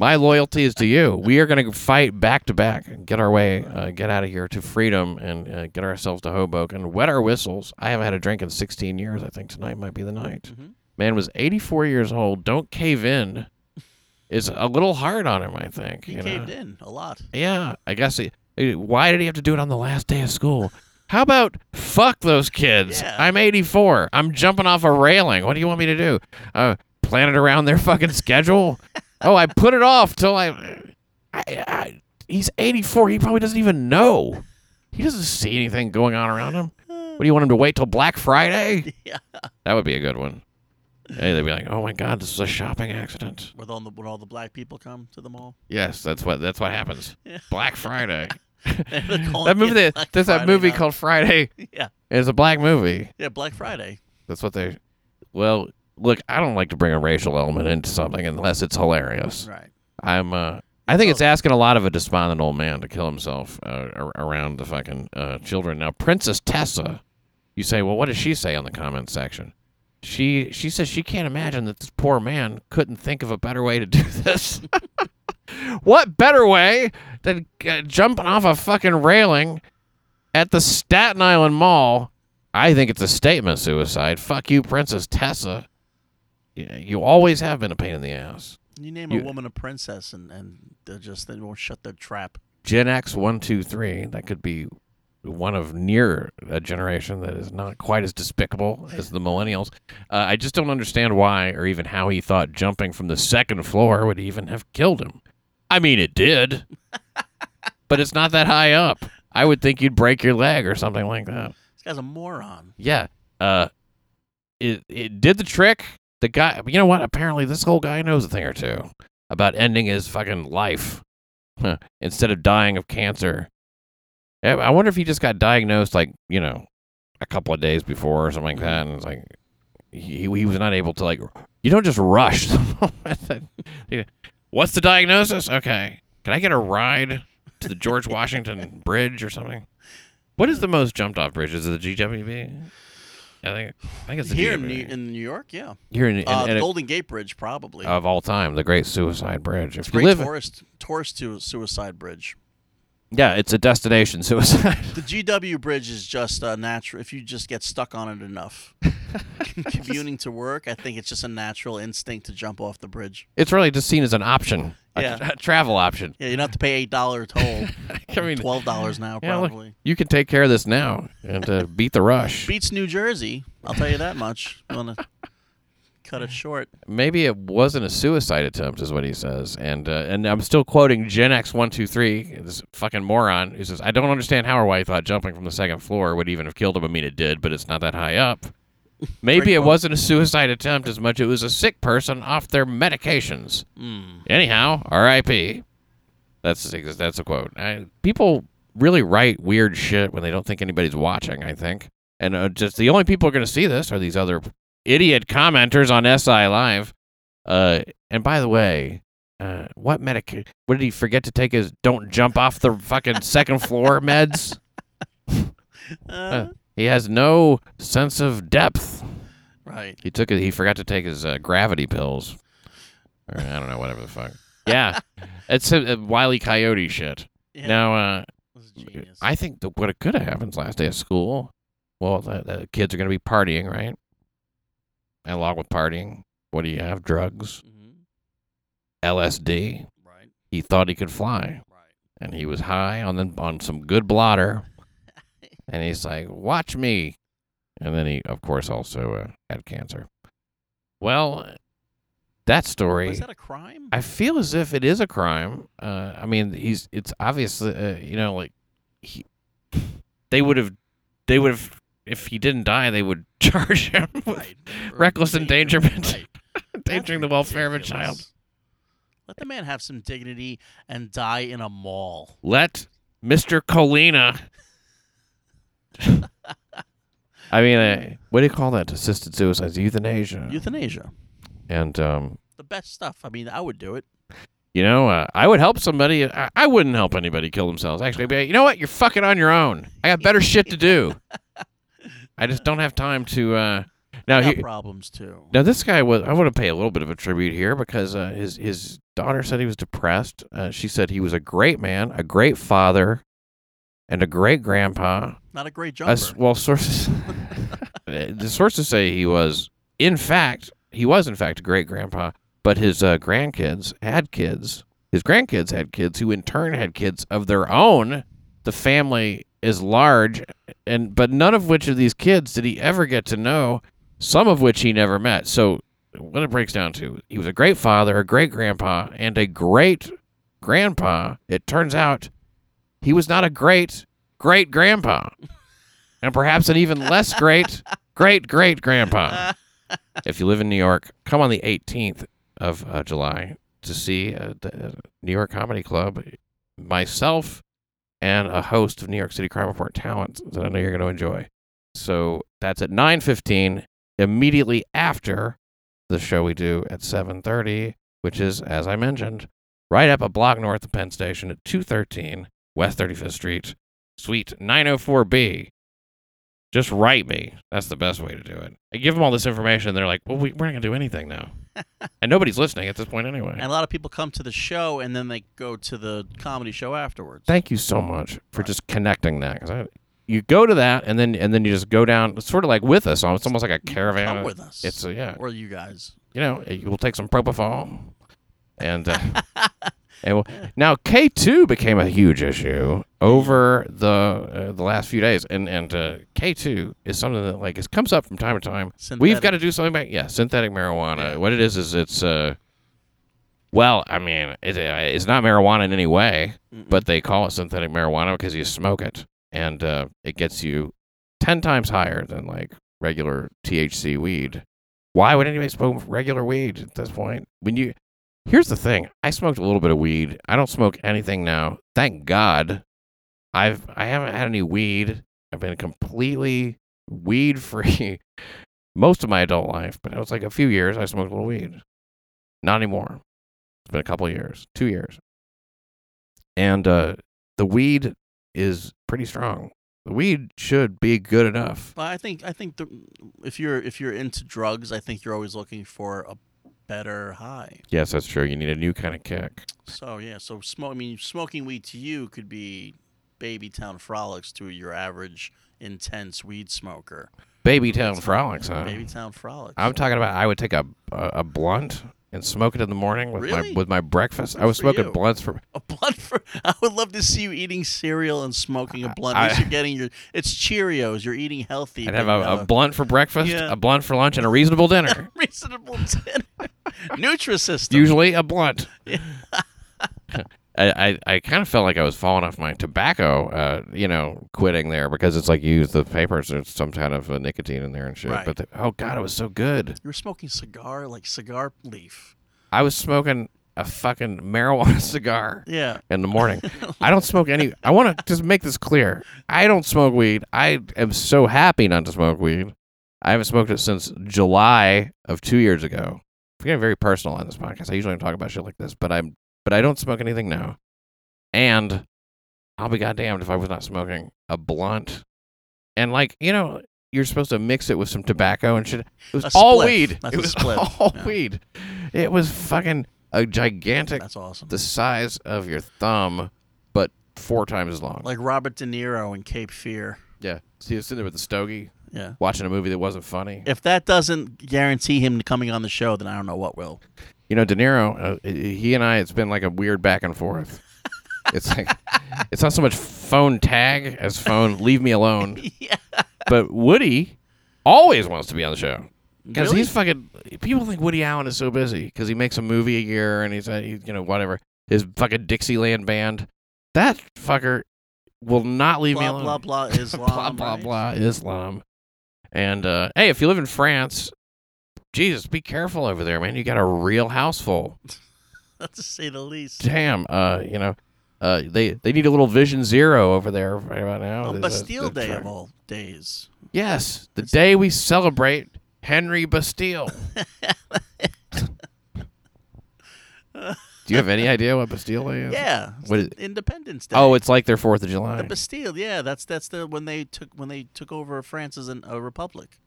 My loyalty is to you. We are going to fight back to back and get our way, uh, get out of here to freedom and uh, get ourselves to Hoboken. And wet our whistles. I haven't had a drink in 16 years. I think tonight might be the night. Mhm. Man was 84 years old. Don't cave in. Is a little hard on him, I think. He you know? caved in a lot. Yeah, I guess. He, why did he have to do it on the last day of school? How about fuck those kids? Yeah. I'm 84. I'm jumping off a railing. What do you want me to do? Uh, plan it around their fucking schedule? oh, I put it off till I, I, I. He's 84. He probably doesn't even know. He doesn't see anything going on around him. What do you want him to wait till Black Friday? Yeah. That would be a good one. Hey, they'd be like, "Oh my God, this is a shopping accident." With all the when all the black people come to the mall. Yes, that's what that's what happens. Yeah. Black Friday. That movie, that, Black there's that movie now. called Friday. Yeah. It's a black movie. Yeah, Black Friday. That's what they. Well, look, I don't like to bring a racial element into something unless it's hilarious. Right. I'm. uh I think it's asking a lot of a despondent old man to kill himself uh, around the fucking uh, children. Now, Princess Tessa, you say, well, what does she say on the comment section? She she says she can't imagine that this poor man couldn't think of a better way to do this. what better way than uh, jumping off a fucking railing at the Staten Island Mall? I think it's a statement suicide. Fuck you, Princess Tessa. You, always have been a pain in the ass. You name You- a woman a princess, and and they just they won't shut their trap. Gen X one two three. That could be one of near a generation that is not quite as despicable as the millennials. Uh, I just don't understand why or even how he thought jumping from the second floor would even have killed him. I mean, it did, but it's not that high up. I would think you'd break your leg or something like that. This guy's a moron. Yeah. Uh, it it did the trick. The guy, you know what? Apparently, this whole guy knows a thing or two about ending his fucking life instead of dying of cancer. I wonder if he just got diagnosed, like you know, a couple of days before or something like that, and it's like he he was not able to like. You don't just rush. What's the diagnosis? Okay, can I get a ride to the George Washington Bridge or something? What is the most jumped off bridge? Is it the GWB? I think I think it's Here in New, in New York, yeah. Here in, in, Uh, in the it- Golden Gate Bridge, probably. of all time, the Great Suicide Bridge. If you Great live, tourist tourist to suicide bridge. Yeah, it's a destination suicide. The GW bridge is just uh, natural. If you just get stuck on it enough, commuting to work, I think it's just a natural instinct to jump off the bridge. it's really just seen as an option, a, Yeah. a travel option. Yeah, you don't have to pay eight dollar toll. I mean, twelve dollars now yeah, look, probably. you can take care of this now and uh, beat the rush. Beats New Jersey. I'll tell you that much. You want to cut it short? Maybe it wasn't a suicide attempt, is what he says. And uh, and I'm still quoting Gen X one two three, this fucking moron who says, "I don't understand how or why he thought jumping from the second floor would even have killed him. I mean, it did, but it's not that high up." Maybe it wasn't a suicide attempt as much it was a sick person off their medications. Mm. Anyhow, R.I.P. That's that's a quote. I, people really write weird shit when they don't think anybody's watching. I think, and uh, just the only people who are going to see this are these other idiot commenters on SI Live. Uh, and by the way, uh, what medic? What did he forget to take? His don't jump off the fucking second floor meds. Uh, He has no sense of depth. right. He took it. He forgot to take his uh, gravity pills, or I don't know, whatever the fuck. Yeah, it's a, a wily coyote shit. Yeah, Now, uh, this is genius. I think that what could have happened last day of school. Well, the, the kids are going to be partying, right? And along with partying, what do you have? Drugs, mm-hmm. LSD. Right. He thought he could fly, Right. and he was high on the on some good blotter. And he's like, "Watch me," and then he, of course, also uh, had cancer. Well, that story. is that a crime? I feel as if it is a crime. Uh, I mean, he's it's obviously uh, you know like he they would have they would have if he didn't die they would charge him with right. Reckless endangerment, Right. endangering the welfare of a child. Let the man have some dignity and die in a mall. Let Mister Colina. I mean, uh, what do you call that? Assisted suicide, euthanasia, Euthanasia. and um, The best stuff. I mean, I would do it. You know, uh, I would help somebody. I, I wouldn't help anybody kill themselves. Actually, I'd be like, you know what? You're fucking on your own. I got better shit to do. I just don't have time to. Uh... Now, I he, problems too. now this guy was. I want to pay a little bit of a tribute here because uh, his his daughter said he was depressed. Uh, she said he was a great man, a great father, and a great grandpa. Not a great jumper. As, well, sources the sources say he was, in fact, he was in fact a great grandpa, but his uh, grandkids had kids. His grandkids had kids, who in turn had kids of their own. The family is large, and but none of which of these kids did he ever get to know. Some of which he never met. So what it breaks down to, he was a great father, a great grandpa, and a great grandpa. It turns out he was not a great great grandpa and perhaps an even less great great great grandpa. If you live in New York, come on the 18th of uh, July to see uh, the uh, New York Comedy Club. Myself and a host of New York City Crime Report talent that I know you're going to enjoy. So that's at 9:15 immediately after the show we do at 7:30, which is as I mentioned, right up a block north of Penn Station at 213 West 35th Street, Suite 904B. Just write me. That's the best way to do it. I give them all this information, and they're like, "Well, we, we're not gonna do anything now," and nobody's listening at this point anyway. and a lot of people come to the show and then they go to the comedy show afterwards. Thank you so much for just connecting that. Because you go to that, and then and then you just go down. It's sort of like with us. It's almost like a caravan. Come with us. It's a, yeah. or you guys. you know, we'll take some propofol, and uh, and now K two became a huge issue over the uh, the last few days, and and uh, K two is something that like it comes up from time to time. We've got to do something about yeah, synthetic marijuana. What it is is it's uh, well, I mean, it, uh, it's not marijuana in any way, Mm-mm. but they call it synthetic marijuana because you smoke it, and uh, it gets you ten times higher than like regular THC weed. Why would anybody smoke regular weed at this point? When you here's the thing, I smoked a little bit of weed. I don't smoke anything now. Thank God. I've I haven't had any weed. I've been completely weed free most of my adult life, but it was like a few years I smoked a little weed. Not anymore. It's been a couple years, two years. And uh, the weed is pretty strong. The weed should be good enough. I think I think the, if you're if you're into drugs, I think you're always looking for a better high. Yes, that's true. You need a new kind of kick. So yeah, so smoke. I mean, smoking weed to you could be baby town frolics to your average intense weed smoker. Baby Town Frolics, huh? Baby town frolics. I'm talking about. I would take a a, a blunt and smoke it in the morning with Really? my with my breakfast. Good I was smoking you. blunts for. a blunt for. I would love to see you eating cereal and smoking a blunt. I- you're getting your. It's Cheerios. You're eating healthy. I'd have a, uh, a blunt for breakfast, Yeah. a blunt for lunch, and a reasonable dinner. reasonable dinner. Nutrisystem. Usually a blunt. Yeah. I, I, I kind of felt like I was falling off my tobacco, uh, you know, quitting there because it's like you use the papers, there's some kind of uh, nicotine in there and shit. Right. But the, oh god, it was so good. You were smoking cigar like cigar leaf. I was smoking a fucking marijuana cigar Yeah. in the morning. I don't smoke any. I want to just make this clear. I don't smoke weed. I am so happy not to smoke weed. I haven't smoked it since July of two years ago. I'm getting very personal on this podcast. I usually don't talk about shit like this, but I'm but I don't smoke anything now. And I'll be goddamned if I was not smoking a blunt. And like you know, you're supposed to mix it with some tobacco and shit. It was all weed. That's it was spliff. all Yeah. weed. It was fucking a gigantic That's awesome. the size of your thumb, but four times as long. Like Robert De Niro in Cape Fear. yeah. So he was sitting there with the stogie, Yeah. watching a movie that wasn't funny. If that doesn't guarantee him coming on the show, then I don't know what will. You know, De Niro, uh, he and I, it's been like a weird back and forth. It's like, it's not so much phone tag as phone leave me alone. yeah. But Woody always wants to be on the show. Because Really? he's fucking. People think Woody Allen is so busy because he makes a movie a year and he's, uh, he, you know, whatever. His fucking Dixieland band. That fucker will not leave me blah alone. blah blah Islam. blah blah right? blah Islam. And uh, hey, if you live in France, Jesus, be careful over there, man. You got a real house full. to say the least. Damn, uh, you know, uh, they they need a little Vision Zero over there right about now. On the- Bastille Day of all days. Yes, the day we celebrate Henry Bastille. Do you have any idea what Bastille Day is? Yeah. What is- Independence Day. Oh, it's like their Fourth of July. the Bastille. Yeah, that's that's the when they took when they took over France as an, a republic.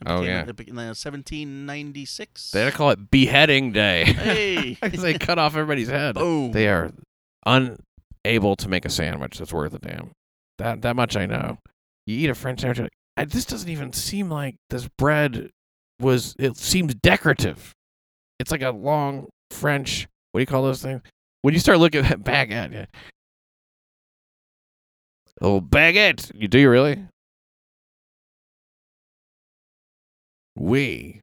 It Oh, yeah. it in uh, 1796. They had to call it Beheading Day. Hey. they cut off everybody's head. Boom. They are unable to make a sandwich that's worth a damn. That that much I know. You eat a French sandwich. like, I, this doesn't even seem like this bread was. It seems decorative. It's like a long French. What do you call those things? When you start looking back at baguette, yeah. oh baguette. You do you really? We.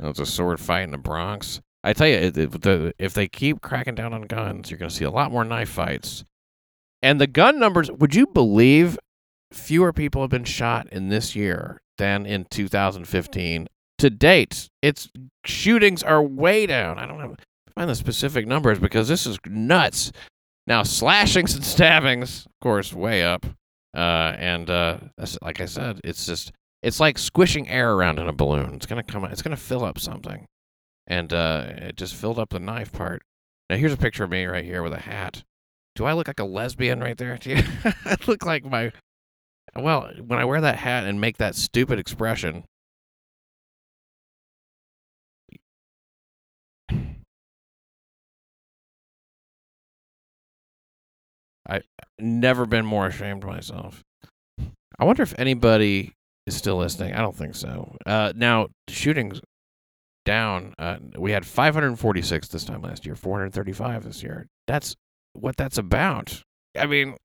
Oh, it's a sword fight in the Bronx. I tell you, the, if they keep cracking down on guns, you're going to see a lot more knife fights. And the gun numbers, would you believe fewer people have been shot in this year than in 2015 to date? It's shootings are way down. I don't know find the specific numbers because this is nuts. Now slashings and stabbings, of course, way up. Uh, and uh, like I said, it's just it's like squishing air around in a balloon. It's gonna come. It's gonna fill up something, and uh, it just filled up the knife part. Now here's a picture of me right here with a hat. Do I look like a lesbian right there? Do you? I look like my. Well, when I wear that hat and make that stupid expression. I've never been more ashamed of myself. I wonder if anybody is still listening. I don't think so. Uh, now shootings down. Uh, we had 546 this time last year. 435 this year. That's what that's about. I mean,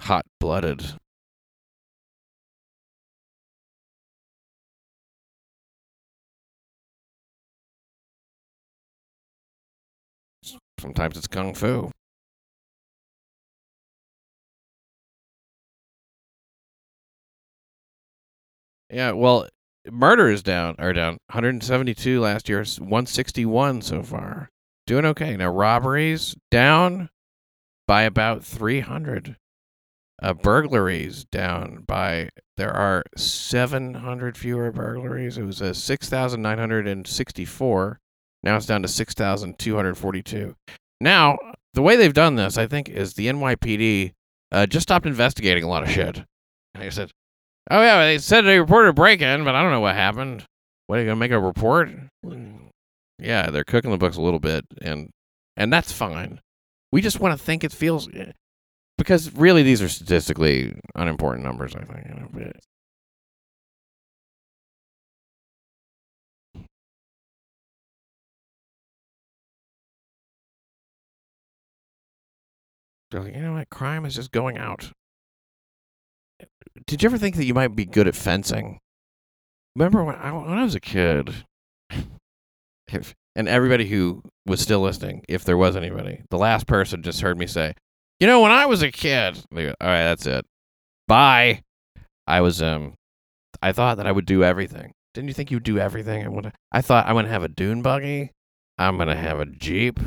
hot blooded. Sometimes it's kung fu. Yeah, well, murder is down or down 172 last year, 161 so far. Doing okay. Now robberies down by about 300. Uh, burglaries down by there are 700 fewer burglaries. It was a 6,964. Now it's down to 6,242. Now, the way they've done this, I think, is the NYPD uh, just stopped investigating a lot of shit. I said, "Oh yeah, they said they reported a break-in, but I don't know what happened. What are you gonna make a report?" Yeah, they're cooking the books a little bit, and and that's fine. We just want to think it feels because really these are statistically unimportant numbers. I think. They're like, you know what? Crime is just going out. Did you ever think that you might be good at fencing? Remember when I, when I was a kid, if, and everybody who was still listening, if there was anybody, the last person just heard me say, "You know, when I was a kid." All right, that's it. Bye. I was um, I thought that I would do everything. Didn't you think you'd do everything? I would. I thought I'm gonna have a dune buggy. I'm gonna have a jeep.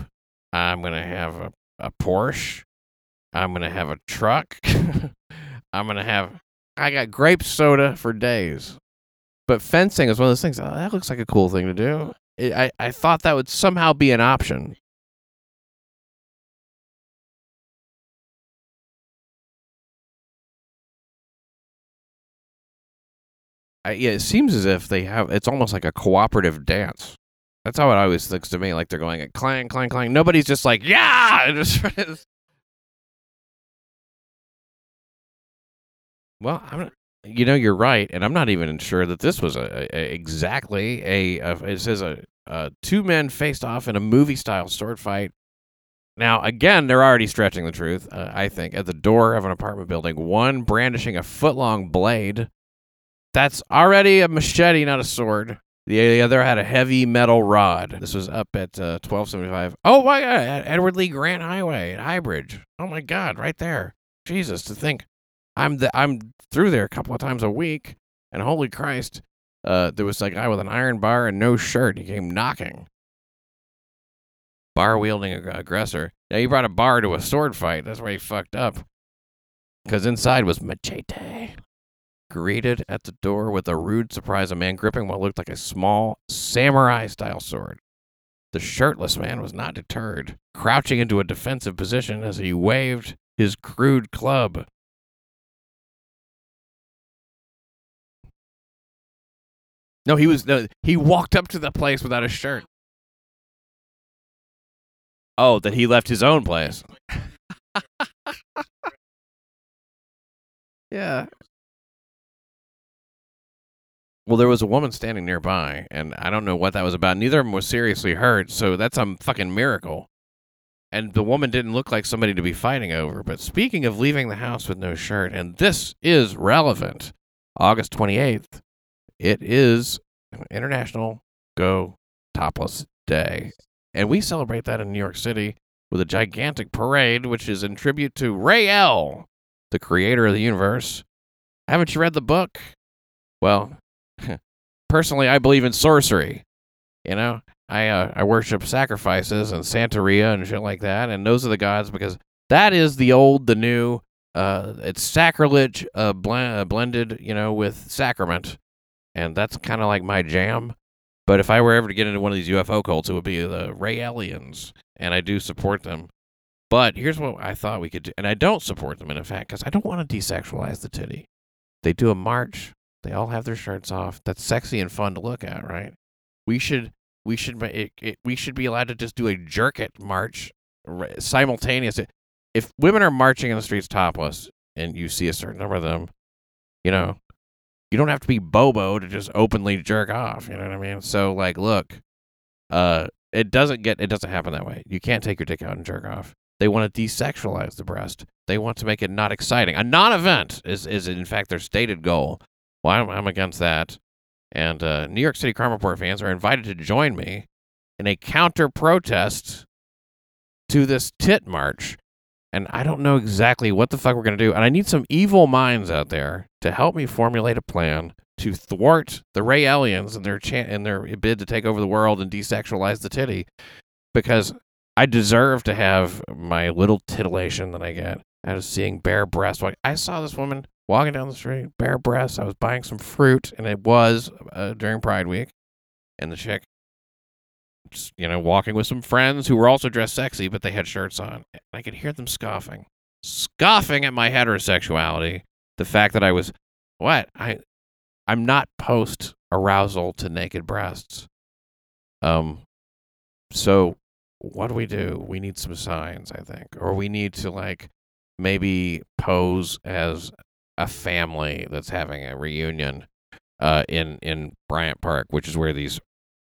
I'm gonna have a, a Porsche. I'm gonna have a truck. I'm gonna have. I got grape soda for days. But fencing is one of those things. Oh, that looks like a cool thing to do. It, I I thought that would somehow be an option. I, yeah, it seems as if they have. It's almost like a cooperative dance. That's how it always looks to me. Like they're going at clang, clang, clang. Nobody's just like yeah. just- well, I'm you know you're right, and I'm not even sure that this was a, a exactly a, a. It says a, a two men faced off in a movie style sword fight. Now again, they're already stretching the truth. Uh, I think at the door of an apartment building, one brandishing a foot long blade. That's already a machete, not a sword. The other had a heavy metal rod. This was up at uh, 1275. Oh my God, Edward Lee Grant Highway at Highbridge. Oh my God, right there. Jesus, to think I'm the, I'm through there a couple of times a week, and holy Christ, uh, there was a guy with an iron bar and no shirt. He came knocking. Bar wielding ag- aggressor. Yeah, he brought a bar to a sword fight. That's where he fucked up. Because inside was machete. Greeted at the door with a rude surprise, a man gripping what looked like a small samurai style sword. The shirtless man was not deterred, crouching into a defensive position as he waved his crude club. No, he was no, he walked up to the place without a shirt. Oh, that he left his own place. yeah. Well, there was a woman standing nearby, and I don't know what that was about. Neither of them was seriously hurt, so that's a fucking miracle. And the woman didn't look like somebody to be fighting over. But speaking of leaving the house with no shirt, and this is relevant, August 28th, it is International Go Topless Day. And we celebrate that in New York City with a gigantic parade, which is in tribute to Raël, the creator of the universe. Haven't you read the book? Well, personally, I believe in sorcery. You know, I uh, I worship sacrifices and Santeria and shit like that, and those are the gods because that is the old, the new. Uh, it's sacrilege uh, blen- uh, blended, you know, with sacrament, and that's kind of like my jam. But if I were ever to get into one of these UFO cults, it would be the Raëlians, and I do support them. But here's what I thought we could do, and I don't support them in fact because I don't want to desexualize the titty. They do a march. They all have their shirts off. That's sexy and fun to look at, right? We should we should it, it, we should be allowed to just do a jerk it march simultaneous. If women are marching in the streets topless and you see a certain number of them, you know, you don't have to be Bobo to just openly jerk off. You know what I mean? So like, look, uh, it doesn't get it doesn't happen that way. You can't take your dick out and jerk off. They want to desexualize the breast. They want to make it not exciting. A non-event is is in fact their stated goal. Well, I'm, I'm against that. And uh, New York City Crime Report fans are invited to join me in a counter protest to this tit march. And I don't know exactly what the fuck we're going to do. And I need some evil minds out there to help me formulate a plan to thwart the Raëlians and their, chan in their bid to take over the world and desexualize the titty. Because I deserve to have my little titillation that I get out of seeing bare breasts. Like, I saw this woman walking down the street, bare breasts. I was buying some fruit, and it was uh, during Pride Week. And the chick, you know, walking with some friends who were also dressed sexy, but they had shirts on. And I could hear them scoffing, scoffing at my heterosexuality the fact that I was what I I'm not post arousal to naked breasts. Um, so what do we do? We need some signs, I think, or we need to like maybe pose as a family that's having a reunion uh, in in Bryant Park, which is where these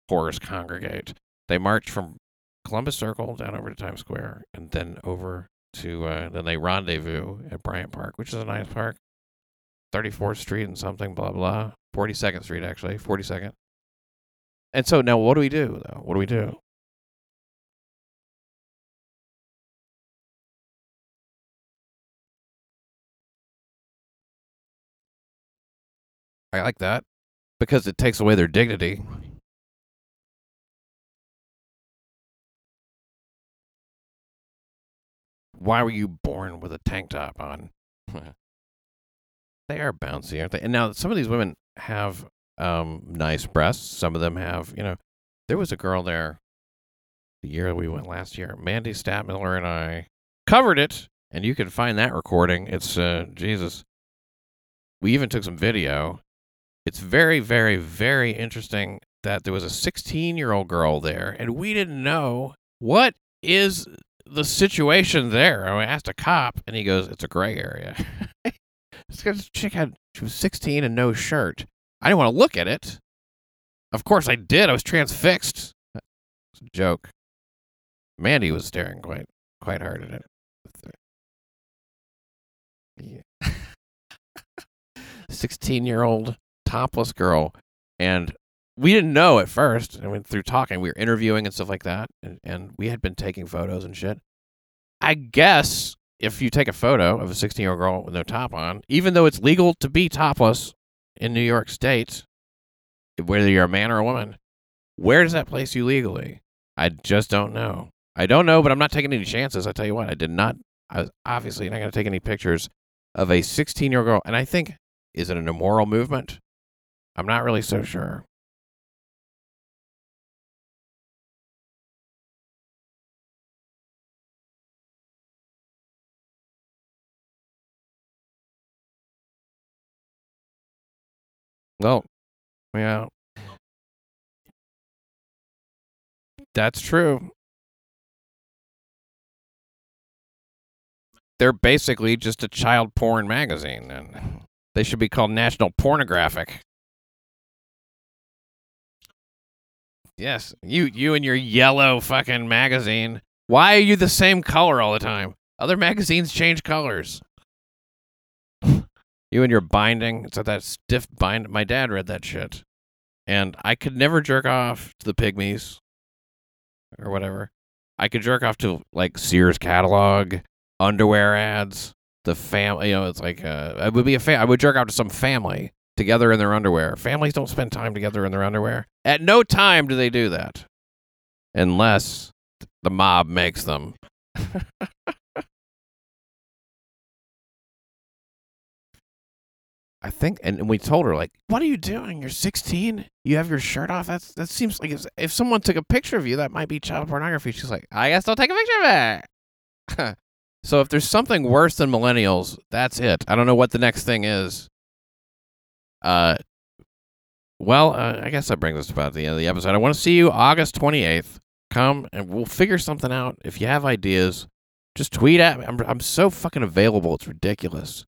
whores congregate. They march from Columbus Circle down over to Times Square, and then over to uh, then they rendezvous at Bryant Park, which is a nice park. 34th Street and something, blah blah. 42nd Street actually, 42nd. And so now, what do we do though? What do we do? I like that because it takes away their dignity. Why were you born with a tank top on? they are bouncy, aren't they? And now some of these women have um, nice breasts. Some of them have, you know, there was a girl there the year we went last year. Mandy Stadtmiller and I covered it, and you can find that recording. It's uh, Jesus. We even took some video. It's very, very, very interesting that there was a 16 year old girl there, and we didn't know what is the situation there. I asked a cop, and he goes, "It's a gray area." this chick had she was 16 and no shirt. I didn't want to look at it. Of course, I did. I was transfixed. It's a joke. Mandy was staring quite quite hard at it. Yeah. 16 year old topless girl. And we didn't know at first. I went through talking. We were interviewing and stuff like that. And, and we had been taking photos and shit. I guess if you take a photo of a 16 year old girl with no top on, even though it's legal to be topless in New York State, whether you're a man or a woman, where does that place you legally? I just don't know. I don't know, but I'm not taking any chances. I tell you what, I did not. I was obviously not going to take any pictures of a 16 year old girl. And I think, is it an immoral movement? I'm not really so sure. Well, yeah. That's true. They're basically just a child porn magazine, and they should be called National Pornographic. Yes, you you and your yellow fucking magazine. Why are you the same color all the time? Other magazines change colors. You and your binding. It's like that stiff bind. My dad read that shit, and I could never jerk off to the pygmies or whatever. I could jerk off to like Sears catalog, underwear ads, the family. You know, it's like uh, it would be a fa- I would jerk off to some family together in their underwear. Families don't spend time together in their underwear. At no time do they do that, unless the mob makes them. I think, and we told her like, "What are you doing? You're 16. You have your shirt off. That's that seems like if, someone took a picture of you, that might be child pornography." She's like, "I guess I'll take a picture of it." so if there's something worse than millennials, that's it. I don't know what the next thing is. Uh, well, uh, I guess that brings us about the end of the episode. I want to see you August 28th. Come and we'll figure something out. If you have ideas, just tweet at me. I'm, I'm so fucking available. It's ridiculous.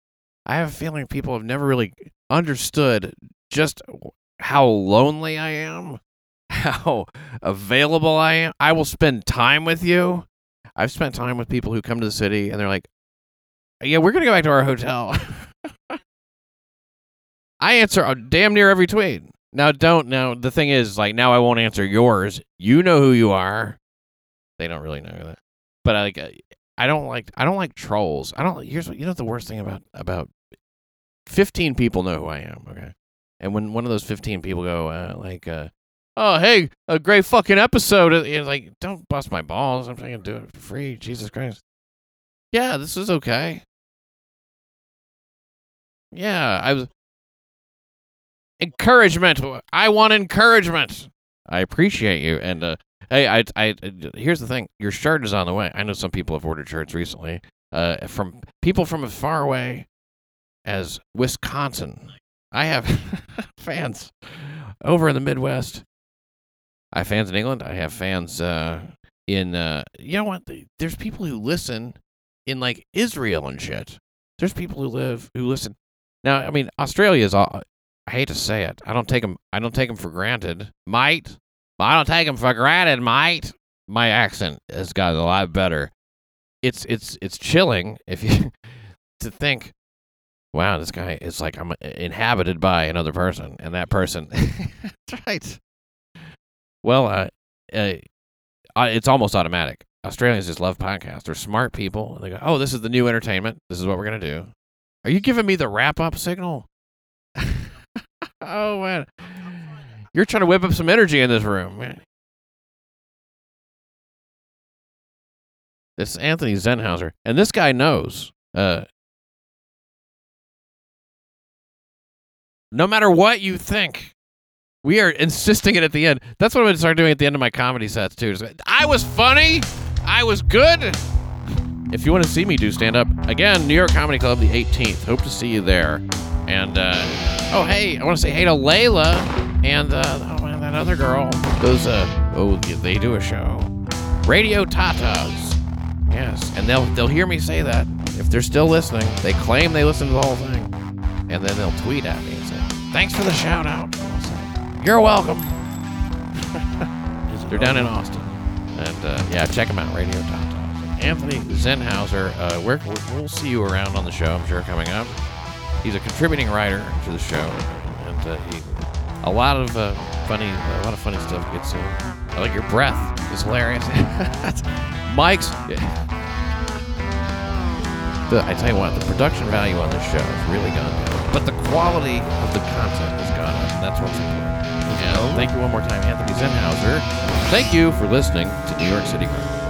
I have a feeling people have never really understood just how lonely I am, how available I am. I will spend time with you. I've spent time with people who come to the city and they're like, yeah, we're going to go back to our hotel. I answer damn near every tweet. Now, don't. Now, the thing is, like, now I won't answer yours. You know who you are. They don't really know that. But, like, I don't like I don't like trolls. I don't. Here's what you know. The worst thing about about fifteen people know who I am. Okay, and when one of those fifteen people go uh, like, uh, "Oh, hey, a great fucking episode," it's like, don't bust my balls. I'm trying to do it for free. Jesus Christ. Yeah, this is okay. Yeah, I was encouragement. I want encouragement. I appreciate you, and uh, Hey, I, I, here's the thing. Your shirt is on the way. I know some people have ordered shirts recently. Uh, from people from far away. As Wisconsin. I have fans over in the Midwest. I have fans in England. I have fans uh, in. Uh, you know what? There's people who listen in like Israel and shit. There's people who live who listen. Now, I mean, Australia is. All, I hate to say it. I don't take them. I don't take them for granted. Might. I don't take them for granted. Might. My accent has gotten a lot better. It's it's it's chilling if you to think wow, this guy is like I'm inhabited by another person, and that person. That's right. Well, uh, uh, it's almost automatic. Australians just love podcasts. They're smart people. They go, "Oh, this is the new entertainment. This is what we're gonna do." Are you giving me the wrap up signal? oh man, you're trying to whip up some energy in this room, man. This is Anthony Zenhauser, and this guy knows. Uh, no matter what you think, we are insisting it at the end. That's what I'm going to start doing at the end of my comedy sets too. I was funny. I was good. If you want to see me do stand up again, New York Comedy Club, the 18th. Hope to see you there. And uh, oh hey, I want to say hey to Layla and uh, oh man, that other girl. Those uh oh they do a show. Radio Tatas. Yes, and they'll they'll hear me say that if they're still listening. They claim they listen to the whole thing, and then they'll tweet at me "Thanks for the shout out." You're welcome. they're down in Austin, and uh, yeah, check them out. Radio Tatas. Anthony Zenhauser. Uh, we're, we'll see you around on the show. I'm sure coming up. He's a contributing writer to the show, and uh, he, a lot of uh, funny, a lot of funny stuff gets. I like your breath. It's hilarious. Mike's. The, I tell you what, the production value on this show has really gone down, but the quality of the content has gone up, and that's what's important. And oh. thank you one more time, Anthony Zenhauser. Thank you for listening to New York City Crime.